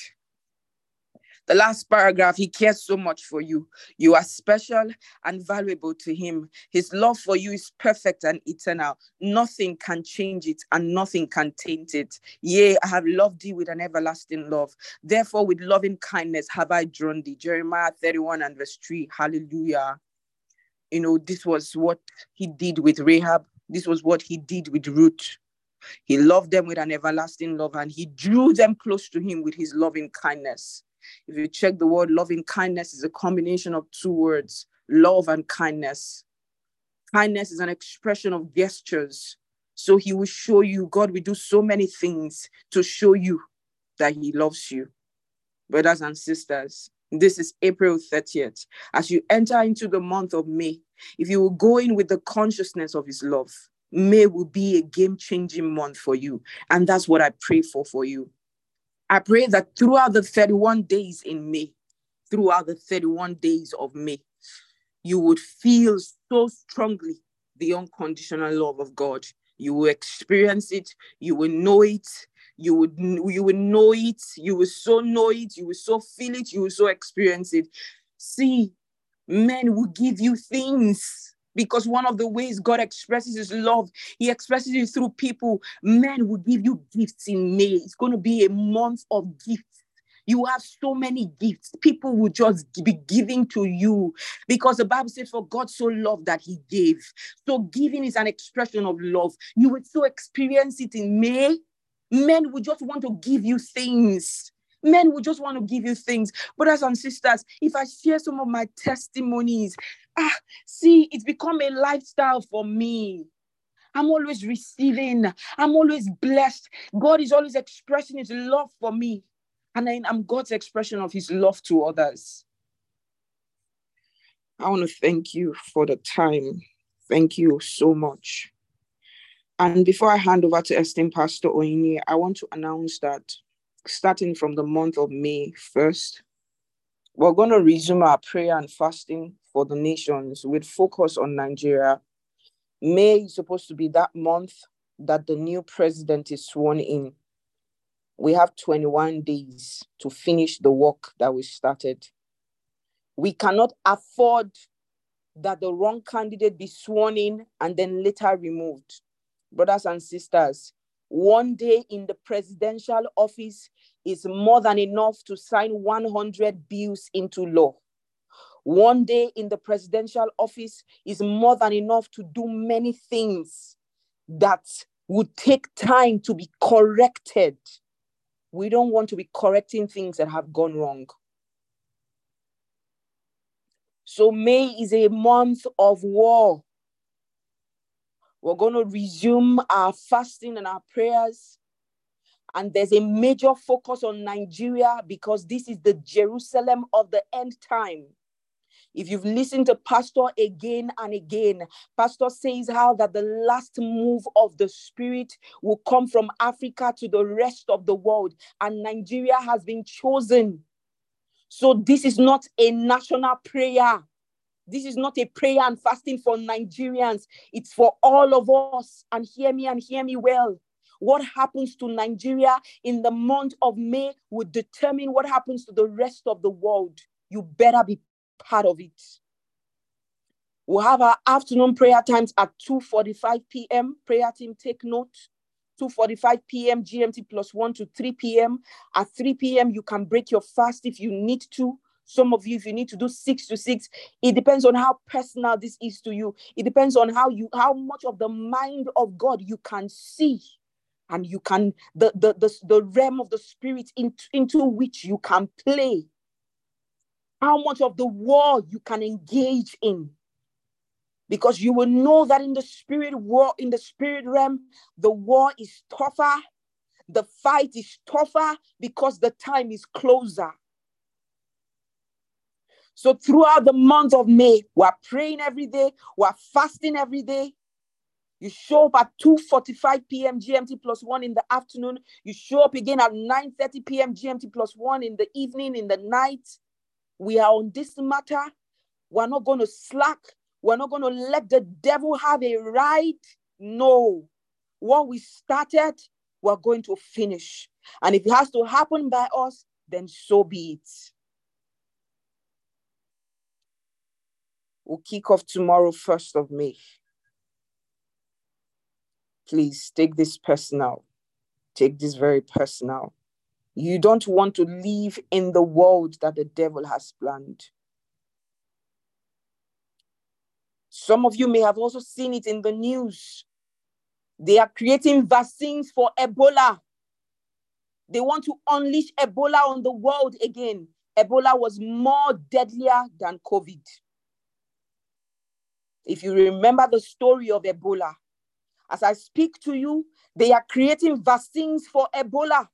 The last paragraph, he cares so much for you. You are special and valuable to him. His love for you is perfect and eternal. Nothing can change it and nothing can taint it. Yea, I have loved thee with an everlasting love. Therefore, with loving kindness have I drawn thee. Jeremiah 31 and verse 3. Hallelujah. You know, this was what he did with Rahab. This was what he did with Ruth. He loved them with an everlasting love and he drew them close to him with his loving kindness. If you check the word loving kindness is a combination of two words, love and kindness. Kindness is an expression of gestures. So he will show you, God will do so many things to show you that he loves you. Brothers and sisters, this is April 30th. As you enter into the month of May, if you will go in with the consciousness of his love, May will be a game changing month for you. And that's what I pray for for you. I pray that throughout the 31 days in May, throughout the 31 days of May, you would feel so strongly the unconditional love of God. You will experience it, you will know it, you would you will know it, you will so know it, you will so feel it, you will so experience it. See, men will give you things because one of the ways God expresses his love, he expresses it through people. Men will give you gifts in May. It's going to be a month of gifts. You have so many gifts. People will just be giving to you because the Bible says, For God so loved that he gave. So, giving is an expression of love. You will so experience it in May. Men will just want to give you things. Men will just want to give you things. Brothers and sisters, if I share some of my testimonies, ah, see, it's become a lifestyle for me. I'm always receiving. I'm always blessed. God is always expressing his love for me. And then I'm God's expression of his love to others. I want to thank you for the time. Thank you so much. And before I hand over to esteemed Pastor Oini, I want to announce that starting from the month of May 1st, we're going to resume our prayer and fasting for the nations with focus on Nigeria. May is supposed to be that month that the new president is sworn in. We have 21 days to finish the work that we started. We cannot afford that the wrong candidate be sworn in and then later removed. Brothers and sisters, one day in the presidential office is more than enough to sign 100 bills into law. One day in the presidential office is more than enough to do many things that would take time to be corrected. We don't want to be correcting things that have gone wrong. So, May is a month of war. We're going to resume our fasting and our prayers. And there's a major focus on Nigeria because this is the Jerusalem of the end time. If you've listened to Pastor again and again, Pastor says how that the last move of the Spirit will come from Africa to the rest of the world, and Nigeria has been chosen. So, this is not a national prayer. This is not a prayer and fasting for Nigerians. It's for all of us. And hear me and hear me well. What happens to Nigeria in the month of May will determine what happens to the rest of the world. You better be part of it. We'll have our afternoon prayer times at 2:45 p.m. Prayer team, take note. 2:45 p.m. GMT plus 1 to 3 p.m. At 3 p.m., you can break your fast if you need to. Some of you, if you need to do six to six, it depends on how personal this is to you. It depends on how you, how much of the mind of God you can see, and you can the the the, the realm of the spirit into, into which you can play. How much of the war you can engage in because you will know that in the spirit war in the spirit realm the war is tougher The fight is tougher because the time is closer. So throughout the month of May, we're praying every day, we're fasting every day. You show up at 2:45 p.m. GMT plus one in the afternoon. You show up again at 9:30 p.m. GMT plus one in the evening, in the night. We are on this matter. We're not going to slack. We're not going to let the devil have a right. No. What we started, we're going to finish. And if it has to happen by us, then so be it. We'll kick off tomorrow, 1st of May. Please take this personal. Take this very personal. You don't want to live in the world that the devil has planned. Some of you may have also seen it in the news. They are creating vaccines for Ebola. They want to unleash Ebola on the world again. Ebola was more deadlier than COVID. If you remember the story of Ebola, as I speak to you, they are creating vaccines for Ebola.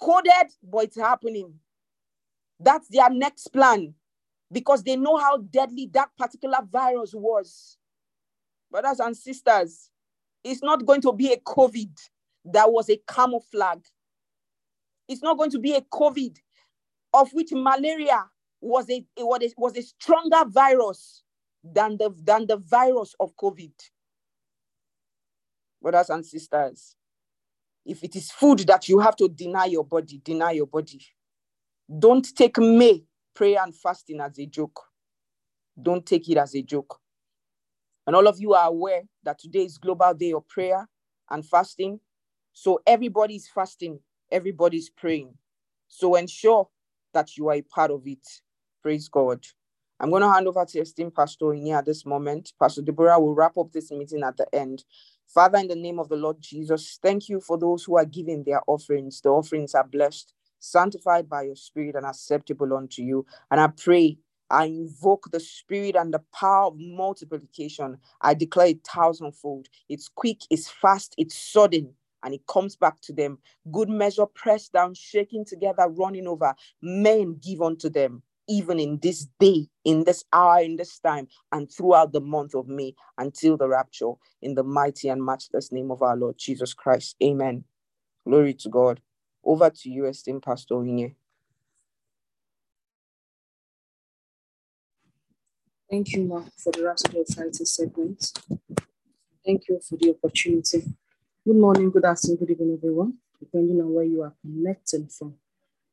Coded, but it's happening. That's their next plan because they know how deadly that particular virus was. Brothers and sisters, it's not going to be a COVID that was a camouflage. It's not going to be a COVID of which malaria was a, was a, was a stronger virus than the, than the virus of COVID. Brothers and sisters, if it is food that you have to deny your body, deny your body. Don't take May prayer and fasting as a joke. Don't take it as a joke. And all of you are aware that today is Global Day of Prayer and Fasting. So everybody is fasting, everybody is praying. So ensure that you are a part of it. Praise God. I'm going to hand over to esteemed Pastor Inye at this moment. Pastor Deborah will wrap up this meeting at the end. Father, in the name of the Lord Jesus, thank you for those who are giving their offerings. The offerings are blessed, sanctified by your spirit, and acceptable unto you. And I pray, I invoke the spirit and the power of multiplication. I declare it thousandfold. It's quick, it's fast, it's sudden and it comes back to them. Good measure, pressed down, shaking together, running over. Men give unto them even in this day, in this hour, in this time, and throughout the month of May until the rapture, in the mighty and matchless name of our Lord Jesus Christ. Amen. Glory to God. Over to you, esteemed Pastor Inye. Thank you, Ma, for the Rhapsody of Friday segment. Thank you for the opportunity. Good morning, good afternoon, good evening, everyone, depending on where you are connecting from.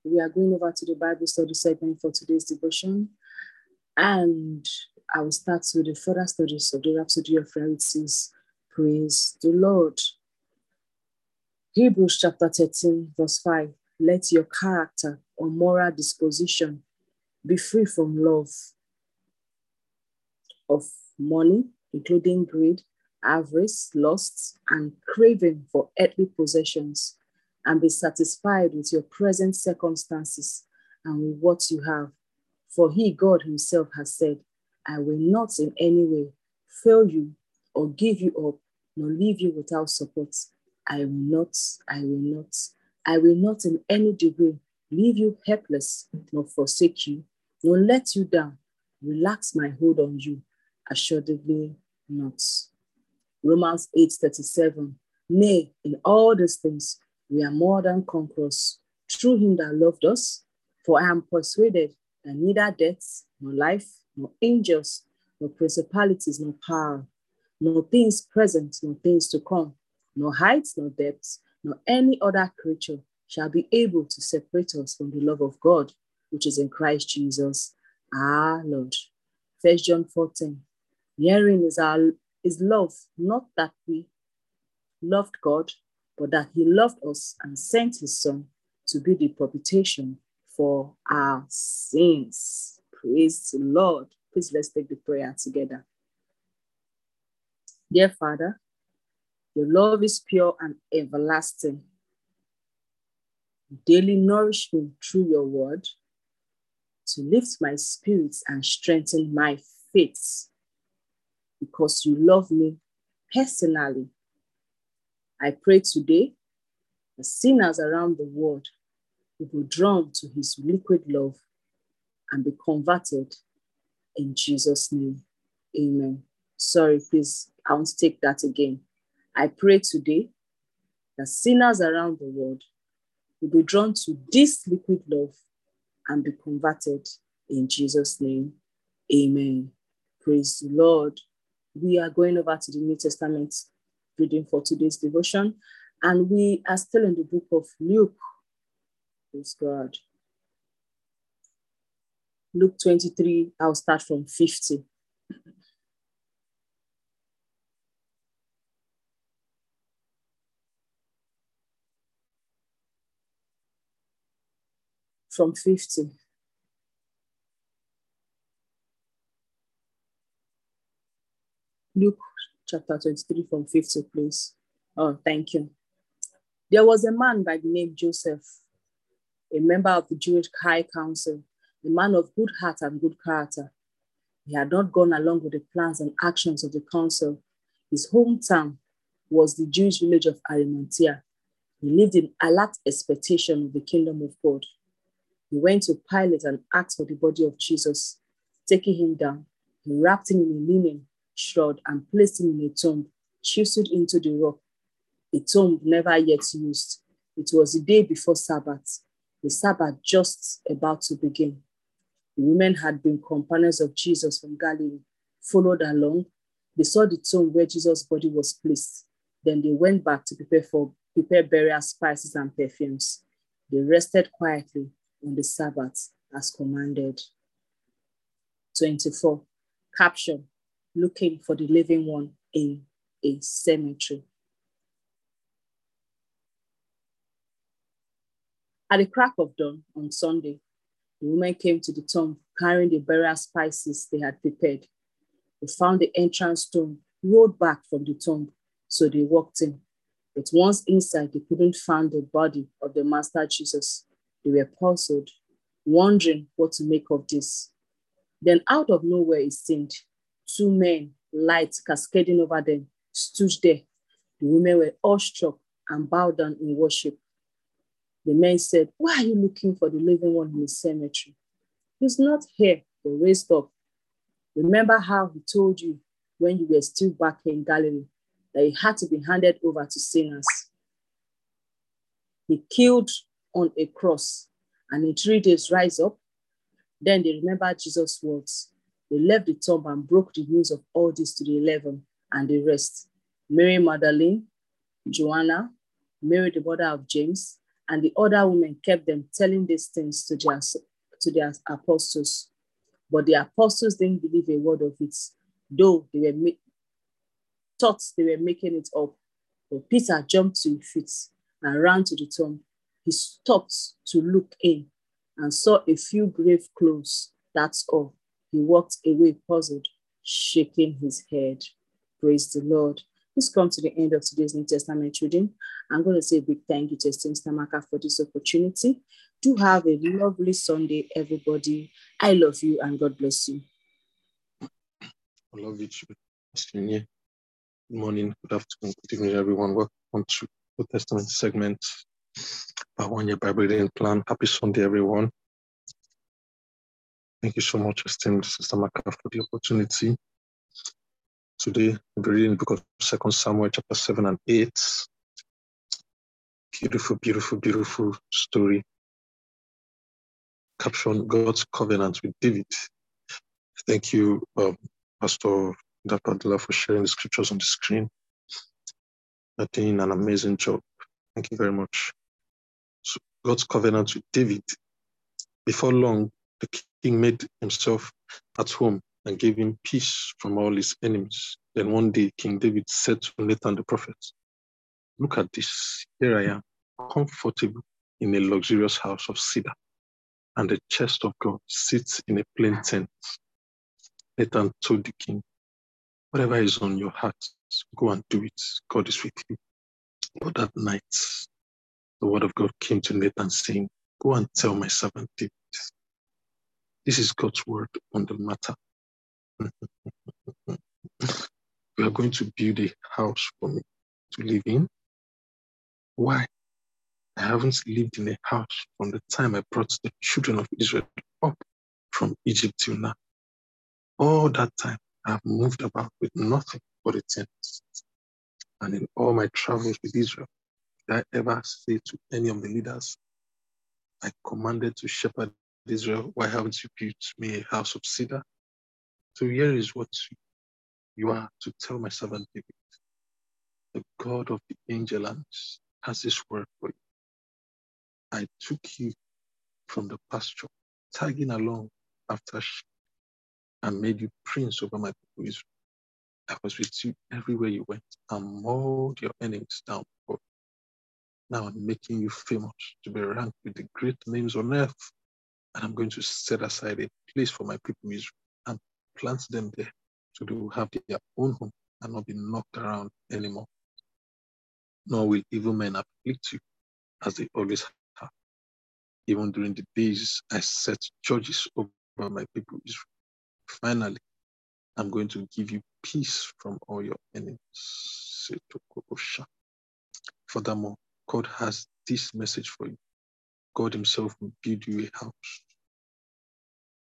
We are going over to the Bible study segment for today's devotion. And I will start with the further studies of the Rhapsody of Realities. Praise the Lord. Hebrews chapter 13, verse 5. Let your character or moral disposition be free from love of money, including greed, avarice, lust, and craving for earthly possessions and be satisfied with your present circumstances and with what you have. For he, God Himself, has said, I will not in any way fail you or give you up, nor leave you without support. I will not, I will not, I will not in any degree leave you helpless, nor forsake you, nor let you down, relax my hold on you, assuredly not. Romans 8 37. Nay, in all these things, we are more than conquerors through him that loved us. For I am persuaded that neither death, nor life, nor angels, nor principalities, nor power, nor things present, nor things to come, nor height, nor depth, nor any other creature shall be able to separate us from the love of God, which is in Christ Jesus, our Lord. First John 14. Hearing is our is love, not that we loved God, but that he loved us and sent his son to be the propitiation for our sins. Praise the Lord. Please let's take the prayer together. Dear Father, your love is pure and everlasting. Daily nourish me through your word to lift my spirits and strengthen my faith because you love me personally I pray today the sinners around the world will be drawn to his liquid love and be converted in Jesus' name. Amen. Sorry, please, I want to take that again. I pray today that sinners around the world will be drawn to this liquid love and be converted in Jesus' name. Amen. Praise the Lord. We are going over to the New Testament reading for today's devotion, and we are still in the book of Luke. Praise God. Luke 23, I'll start from 50. From 50. Luke chapter 23 from 50, please. Oh, thank you. There was a man by the name Joseph, a member of the Jewish High Council, a man of good heart and good character. He had not gone along with the plans and actions of the council. His hometown was the Jewish village of Arimathea. He lived in alert expectation of the kingdom of God. He went to Pilate and asked for the body of Jesus. Taking him down, he wrapped him in linen shroud and placed him in a tomb, chiseled into the rock, a tomb never yet used. It was the day before Sabbath, the Sabbath just about to begin. The women had been companions of Jesus from Galilee, followed along. They saw the tomb where Jesus' body was placed. Then they went back to prepare for prepare burial spices and perfumes. They rested quietly on the Sabbath as commanded. 24. Caption Looking for the living one in a cemetery. At the crack of dawn on Sunday, the women came to the tomb carrying the burial spices they had prepared. They found the entrance stone rolled back from the tomb, so they walked in. But once inside, they couldn't find the body of the Master Jesus. They were puzzled, wondering what to make of this. Then, out of nowhere, it seemed two men, light cascading over them, stood there. The women were awestruck and bowed down in worship. The men said, Why are you looking for the living one in the cemetery? He's not here, but raised up. Remember how he told you when you were still back in Galilee that he had to be handed over to sinners. He killed on a cross and in three days rise up. Then they remembered Jesus' words. They left the tomb and broke the news of all this to the eleven and the rest. Mary Magdalene, Joanna, Mary the mother of James, and the other women kept them telling these things to their, to their apostles. But the apostles didn't believe a word of it, though they were ma- thought they were making it up. But Peter jumped to his feet and ran to the tomb. He stopped to look in and saw a few grave clothes. That's all. He walked away puzzled, shaking his head. Praise the Lord. Let's come to the end of today's New Testament reading. I'm going to say a big thank you to Esteem Stamaka for this opportunity. Do have a lovely Sunday, everybody. I love you and God bless you. I love you too. Good morning, good afternoon, good evening, everyone. Welcome to the Testament segment, our one year Bible reading plan. Happy Sunday, everyone. Thank you so much, esteemed Sister Maka, for the opportunity. Today, reading the book of Second Samuel, chapter 7 and 8. Beautiful, beautiful, beautiful story. Caption God's covenant with David. Thank you, um, Pastor Dapadula, for sharing the scriptures on the screen. You're doing an amazing job. Thank you very much. So God's covenant with David. Before long, the king made himself at home and gave him peace from all his enemies. Then one day, King David said to Nathan the prophet, Look at this. Here I am, comfortable in a luxurious house of cedar, and the chest of God sits in a plain tent. Nathan told the king, Whatever is on your heart, go and do it. God is with you. But that night, the word of God came to Nathan saying, Go and tell my servant David. This is God's word on the matter. we are going to build a house for me to live in. Why? I haven't lived in a house from the time I brought the children of Israel up from Egypt till now. All that time, I've moved about with nothing but a tent. And in all my travels with Israel, did I ever say to any of the leaders, I commanded to shepherd Israel, why haven't you built me a house of cedar? So here is what you are to tell my servant David. The God of the angel has this word for you. I took you from the pasture, tagging along after sheep, and made you prince over my people Israel. I was with you everywhere you went and mowed your enemies down. Now I'm making you famous to be ranked with the great names on earth. And I'm going to set aside a place for my people Israel and plant them there so they will have their own home and not be knocked around anymore. Nor will evil men afflict you as they always have. Even during the days I set judges over my people Israel. Finally, I'm going to give you peace from all your enemies. Furthermore, God has this message for you. God Himself will build you a house.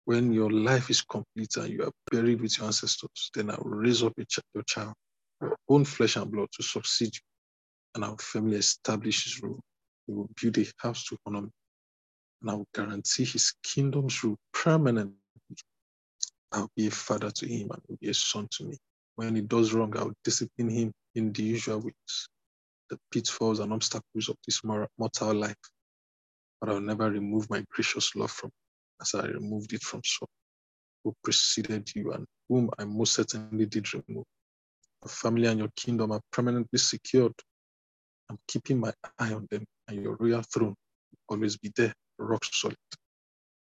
When your life is complete and you are buried with your ancestors, then I will raise up ch- your child, your own flesh and blood, to succeed you, and our family establish His rule. He will build a house to honor me, and I will guarantee His kingdom's rule permanently. I'll be a father to him and will be a son to me. When he does wrong, I'll discipline him in the usual ways the pitfalls and obstacles of this mortal life. But I'll never remove my gracious love from as I removed it from Saul, who preceded you and whom I most certainly did remove. Your family and your kingdom are permanently secured. I'm keeping my eye on them, and your royal throne will always be there, rock solid.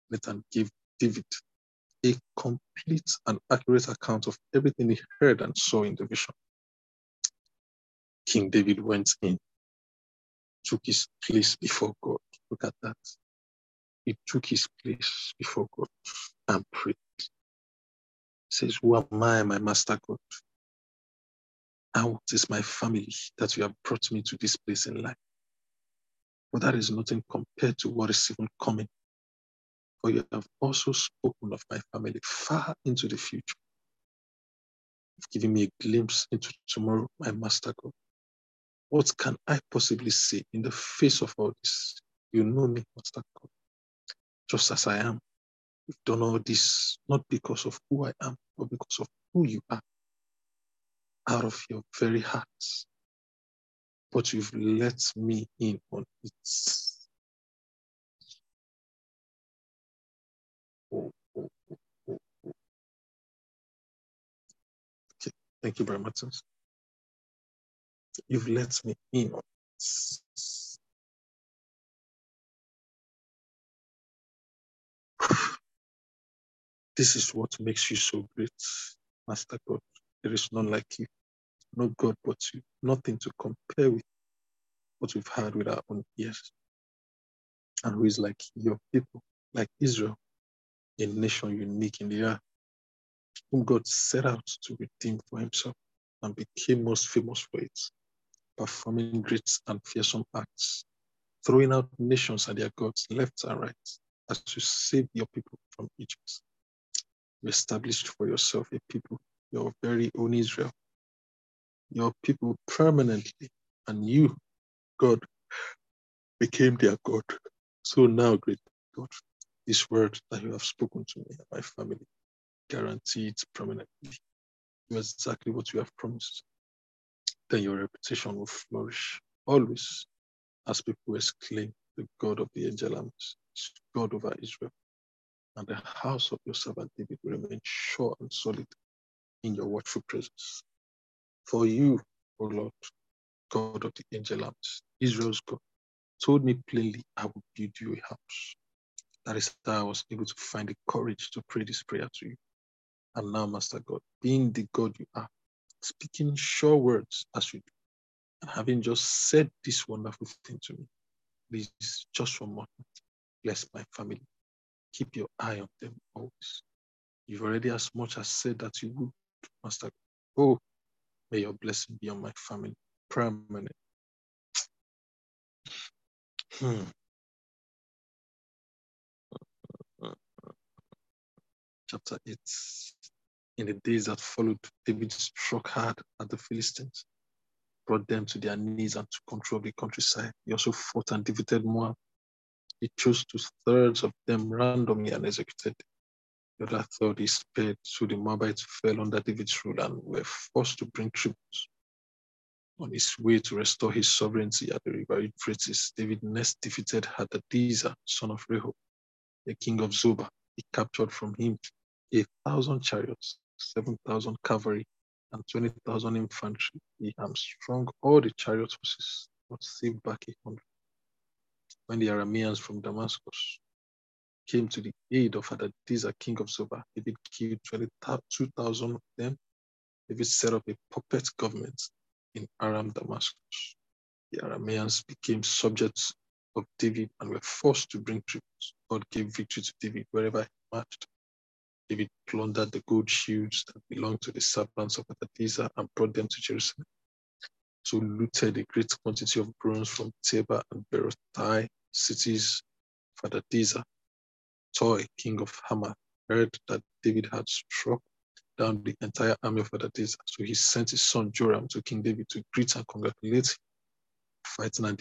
Let and give David a complete and accurate account of everything he heard and saw in the vision. King David went in, took his place before God. Look at that. He took his place before God and prayed. He says, Who am I, my master God? And what is my family that you have brought me to this place in life? But that is nothing compared to what is even coming. For you have also spoken of my family far into the future. You've given me a glimpse into tomorrow, my master God. What can I possibly say in the face of all this? You know me, Master God, just as I am. You've done all this not because of who I am, but because of who you are, out of your very heart. But you've let me in on it. Oh, oh, oh, oh, oh. Okay, thank you very much. You've let me in on it. This is what makes you so great, Master God. There is none like you, no God but you, nothing to compare with what we've had with our own ears. And who is like your people, like Israel, a nation unique in the earth, whom God set out to redeem for himself and became most famous for it, performing great and fearsome acts, throwing out nations and their gods left and right, as you saved your people from Egypt. You established for yourself a people, your very own Israel, your people permanently, and you, God, became their God. So now, great God, this word that you have spoken to me and my family, guarantee it permanently. Do exactly what you have promised. Then your reputation will flourish always as people exclaim, the God of the angel armies, God over Israel. And the house of your servant David will remain sure and solid in your watchful presence. For you, O Lord, God of the angel armies, Israel's God, told me plainly, I will build you a house. That is how I was able to find the courage to pray this prayer to you. And now, Master God, being the God you are, speaking sure words as you do, and having just said this wonderful thing to me, please, just one moment, bless my family. Keep your eye on them always. You've already as much as said that you would, Master. Oh, may your blessing be on my family permanent. Hmm. Chapter 8. In the days that followed, David struck hard at the Philistines, brought them to their knees and took control of the countryside. He also fought and defeated Moab. He chose two thirds of them randomly and executed. The other third he spared, so the Moabites fell under David's rule and were forced to bring tributes. On his way to restore his sovereignty at the river Euphrates, David next defeated Hadadezer, son of Rehob, the king of Zobah. He captured from him a thousand chariots, 7,000 cavalry, and 20,000 infantry. He hamstrung all the chariot horses, but saved back a hundred. When the Arameans from Damascus came to the aid of Hadadezer, king of Zobah, David killed 22,000 of them. David set up a puppet government in Aram Damascus. The Arameans became subjects of David and were forced to bring tributes. God gave victory to David wherever he marched. David plundered the gold shields that belonged to the servants of Hadadezer and brought them to Jerusalem. So looted a great quantity of bronze from Tebah and Berothai, cities of Hadadezer. Toi, king of Hamath, heard that David had struck down the entire army of Hadadezer. So he sent his son Joram to King David to greet and congratulate him, fighting and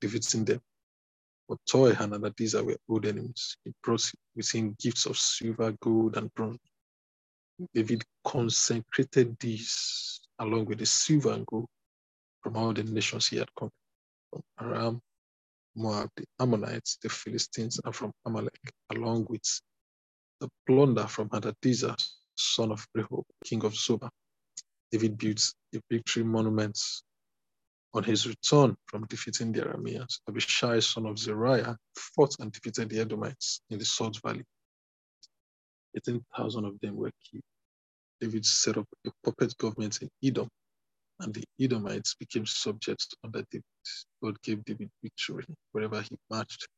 defeating them. But Toi and Hadadezer were old enemies. He brought with him gifts of silver, gold, and bronze. David consecrated these along with the silver and gold from all the nations he had conquered, from Aram, Moab, the Ammonites, the Philistines, and from Amalek, along with the plunder from Hadadezer, son of Rehob, king of Zobah. David built a victory monument on his return from defeating the Arameans. Abishai, son of Zeruiah, fought and defeated the Edomites in the Salt Valley. 18,000 of them were killed. David set up a puppet government in Edom, and the Edomites became subjects under David. God gave David victory wherever he marched.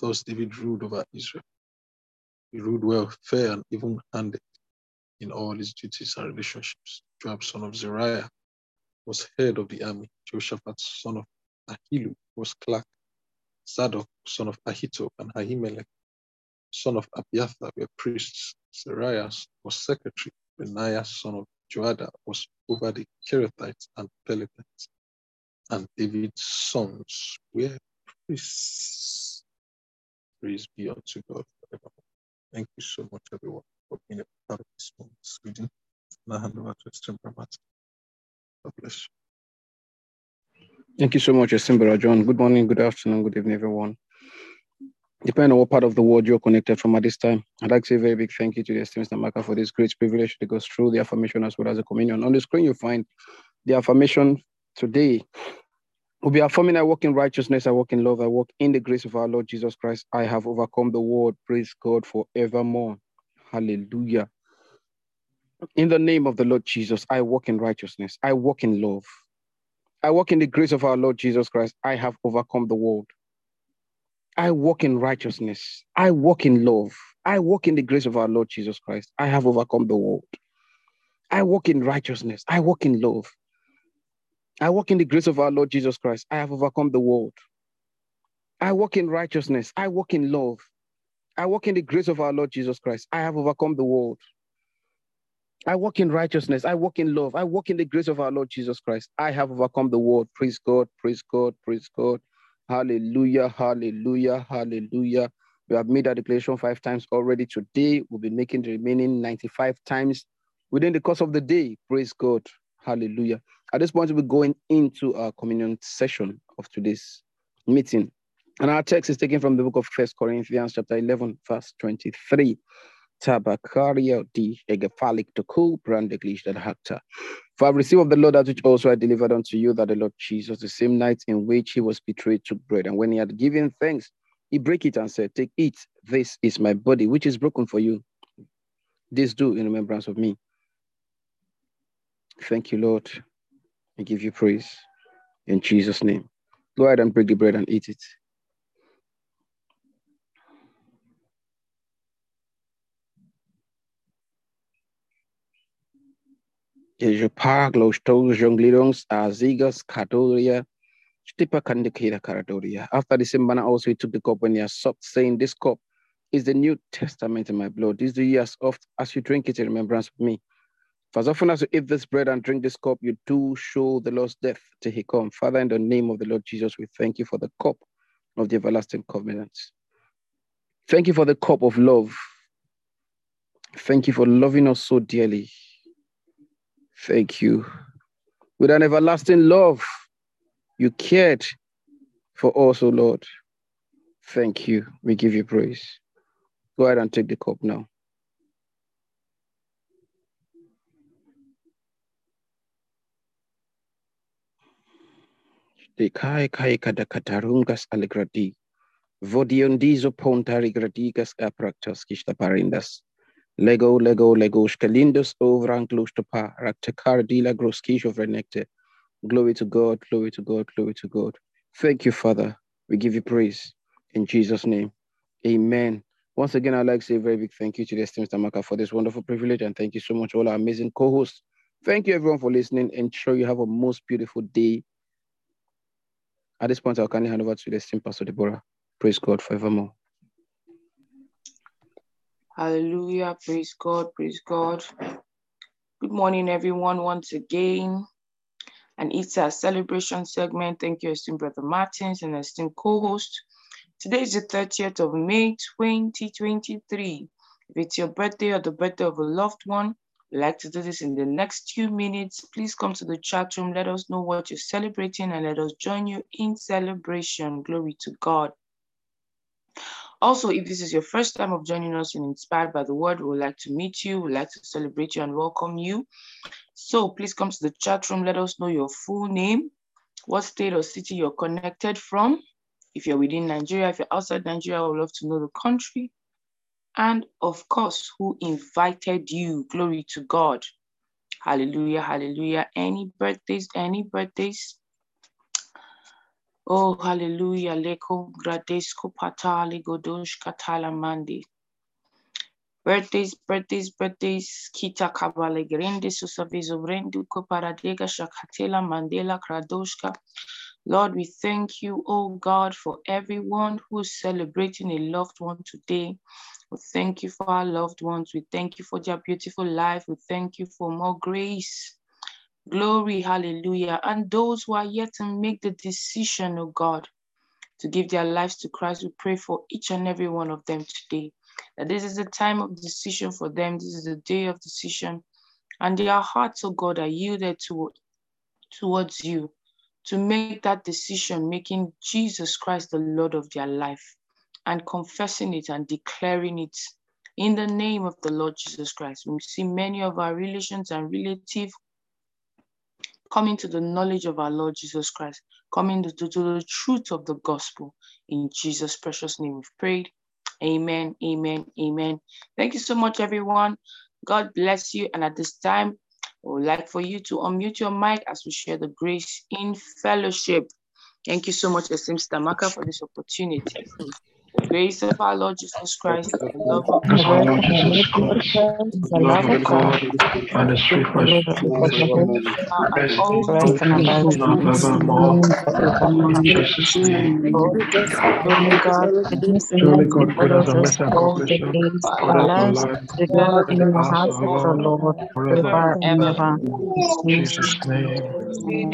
Thus, David ruled over Israel. He ruled well, fair, and even handed in all his duties and relationships. Joab, son of Zeruiah, was head of the army. Jehoshaphat, son of Ahilud, was clerk. Zadok, son of Ahitub, and Ahimelech, son of Abiathar, were priests. Seraiah was secretary. Benaiah, son of Joada, was over the Kerethites and Pelethites. And David's sons were priests. Praise be unto God forever. Thank you so much, everyone, for being a part of this morning's reading. Now hand over to Esteem Bless. Thank you so much, Esteem John. Good morning, good afternoon, good evening, everyone. Depending on what part of the world you're connected from at this time, I'd like to say a very big thank you to the esteemed Mr. Maka for this great privilege to go through the affirmation as well as the communion. On the screen, you'll find the affirmation today. We'll be affirming I walk in righteousness, I walk in love, I walk in the grace of our Lord Jesus Christ. I have overcome the world. Praise God forevermore. Hallelujah. In the name of the Lord Jesus, I walk in righteousness, I walk in love. I walk in the grace of our Lord Jesus Christ. I have overcome the world. I walk in righteousness. I walk in love. I walk in the grace of our Lord Jesus Christ. I have overcome the world. I walk in righteousness. I walk in love. I walk in the grace of our Lord Jesus Christ. I have overcome the world. I walk in righteousness. I walk in love. I walk in the grace of our Lord Jesus Christ. I have overcome the world. I walk in righteousness. I walk in love. I walk in the grace of our Lord Jesus Christ. I have overcome the world. Praise God. Praise God. Praise God. Hallelujah, hallelujah, hallelujah. We have made that declaration five times already today. We'll be making the remaining 95 times within the course of the day. Praise God. Hallelujah. At this point, we'll be going into our communion session of today's meeting. And our text is taken from the book of First Corinthians, chapter 11, verse 23. Tabakaria di egefalik to cool brandeglish that hakta. For I receive of the Lord that which also I delivered unto you, that the Lord Jesus, the same night in which he was betrayed, took bread. And when he had given thanks, he broke it and said, Take, eat, this is my body, which is broken for you. This do in remembrance of me. Thank you, Lord. I give you praise in Jesus' name. Go ahead and break the bread and eat it. Je parle aux jonglirons à zigas katoria After the same manner, also he took the cup when he supped, saying, This cup is the New Testament in my blood. This do ye as oft as you drink it in remembrance of me. For as often as you eat this bread and drink this cup, you do show the Lord's death till he come. Father, in the name of the Lord Jesus, we thank you for the cup of the everlasting covenant. Thank you for the cup of love. Thank you for loving us so dearly. Thank you. With an everlasting love, you cared for us, O Lord. Thank you. We give you praise. Go ahead and take the cup now. De kai kai kada katarungas alegradi. Vodiondizo ponta regradigas apractos parindas. Lego, Lego, Lego, Scalindos ovranklustopa, raktakardila groskisho vrenekte. Glory to God, glory to God, glory to God. Thank you, Father. We give you praise in Jesus' name. Amen. Once again, I'd like to say a very big thank you to the esteemed Tamaka for this wonderful privilege, and thank you so much, all our amazing co-hosts. Thank you, everyone, for listening. Ensure you have a most beautiful day. At this point, I'll kindly hand over to the esteemed Pastor Deborah. Praise God forevermore. Hallelujah. Praise God. Praise God. Good morning, everyone, once again. And it's a celebration segment. Thank you, esteemed Brother Martins and esteemed co-host. Today is the 30th of May, 2023. If it's your birthday or the birthday of a loved one, we'd like to do this in the next few minutes. Please come to the chat room. Let us know what you're celebrating and let us join you in celebration. Glory to God. Also, if this is your first time of joining us in Inspired by the Word, we would like to meet you, we'd like to celebrate you and welcome you. So please come to the chat room, let us know your full name, what state or city you're connected from. If you're within Nigeria, if you're outside Nigeria, I would love to know the country. And of course, who invited you? Glory to God. Hallelujah, hallelujah. Any birthdays, any birthdays? Oh, hallelujah. Leko gradesco patali godosh katala mandi. Birthdays, birthdays, birthdays. Kita kabale grande susavizo vrendu koparadega shakatela mandela kradoshka. Lord, we thank you, oh God, for everyone who's celebrating a loved one today. We thank you for our loved ones. We thank you for their beautiful life. We thank you for more grace. Glory, hallelujah. And those who are yet to make the decision, oh God, to give their lives to Christ, we pray for each and every one of them today. That this is the time of decision for them. This is the day of decision. And their hearts, oh God, are yielded to, towards you to make that decision, making Jesus Christ the Lord of their life and confessing it and declaring it in the name of the Lord Jesus Christ. We see many of our relations and relatives coming to the knowledge of our Lord Jesus Christ, coming to, to, the truth of the gospel. In Jesus' precious name we've prayed. Amen, amen, amen. Thank you so much, everyone. God bless you. And at this time, I would like for you to unmute your mic as we share the grace in fellowship. Thank you so much, Esteem Stamaka, for this opportunity. The grace of our Lord Jesus Christ, the love of Yes, our God, Lord Jesus Christ, the love of God, and the sweet fellowship of the Holy Spirit, rest all and abide with us now forevermore. In Jesus' name. Surely God, goodness and Surely mercy God, goodness follows and us mercy and all the compassion days of follow our us our lives. life We dwell in in the the house house of the of the Lord Lord forever. forever and ever. forever. In Jesus' name. Amen.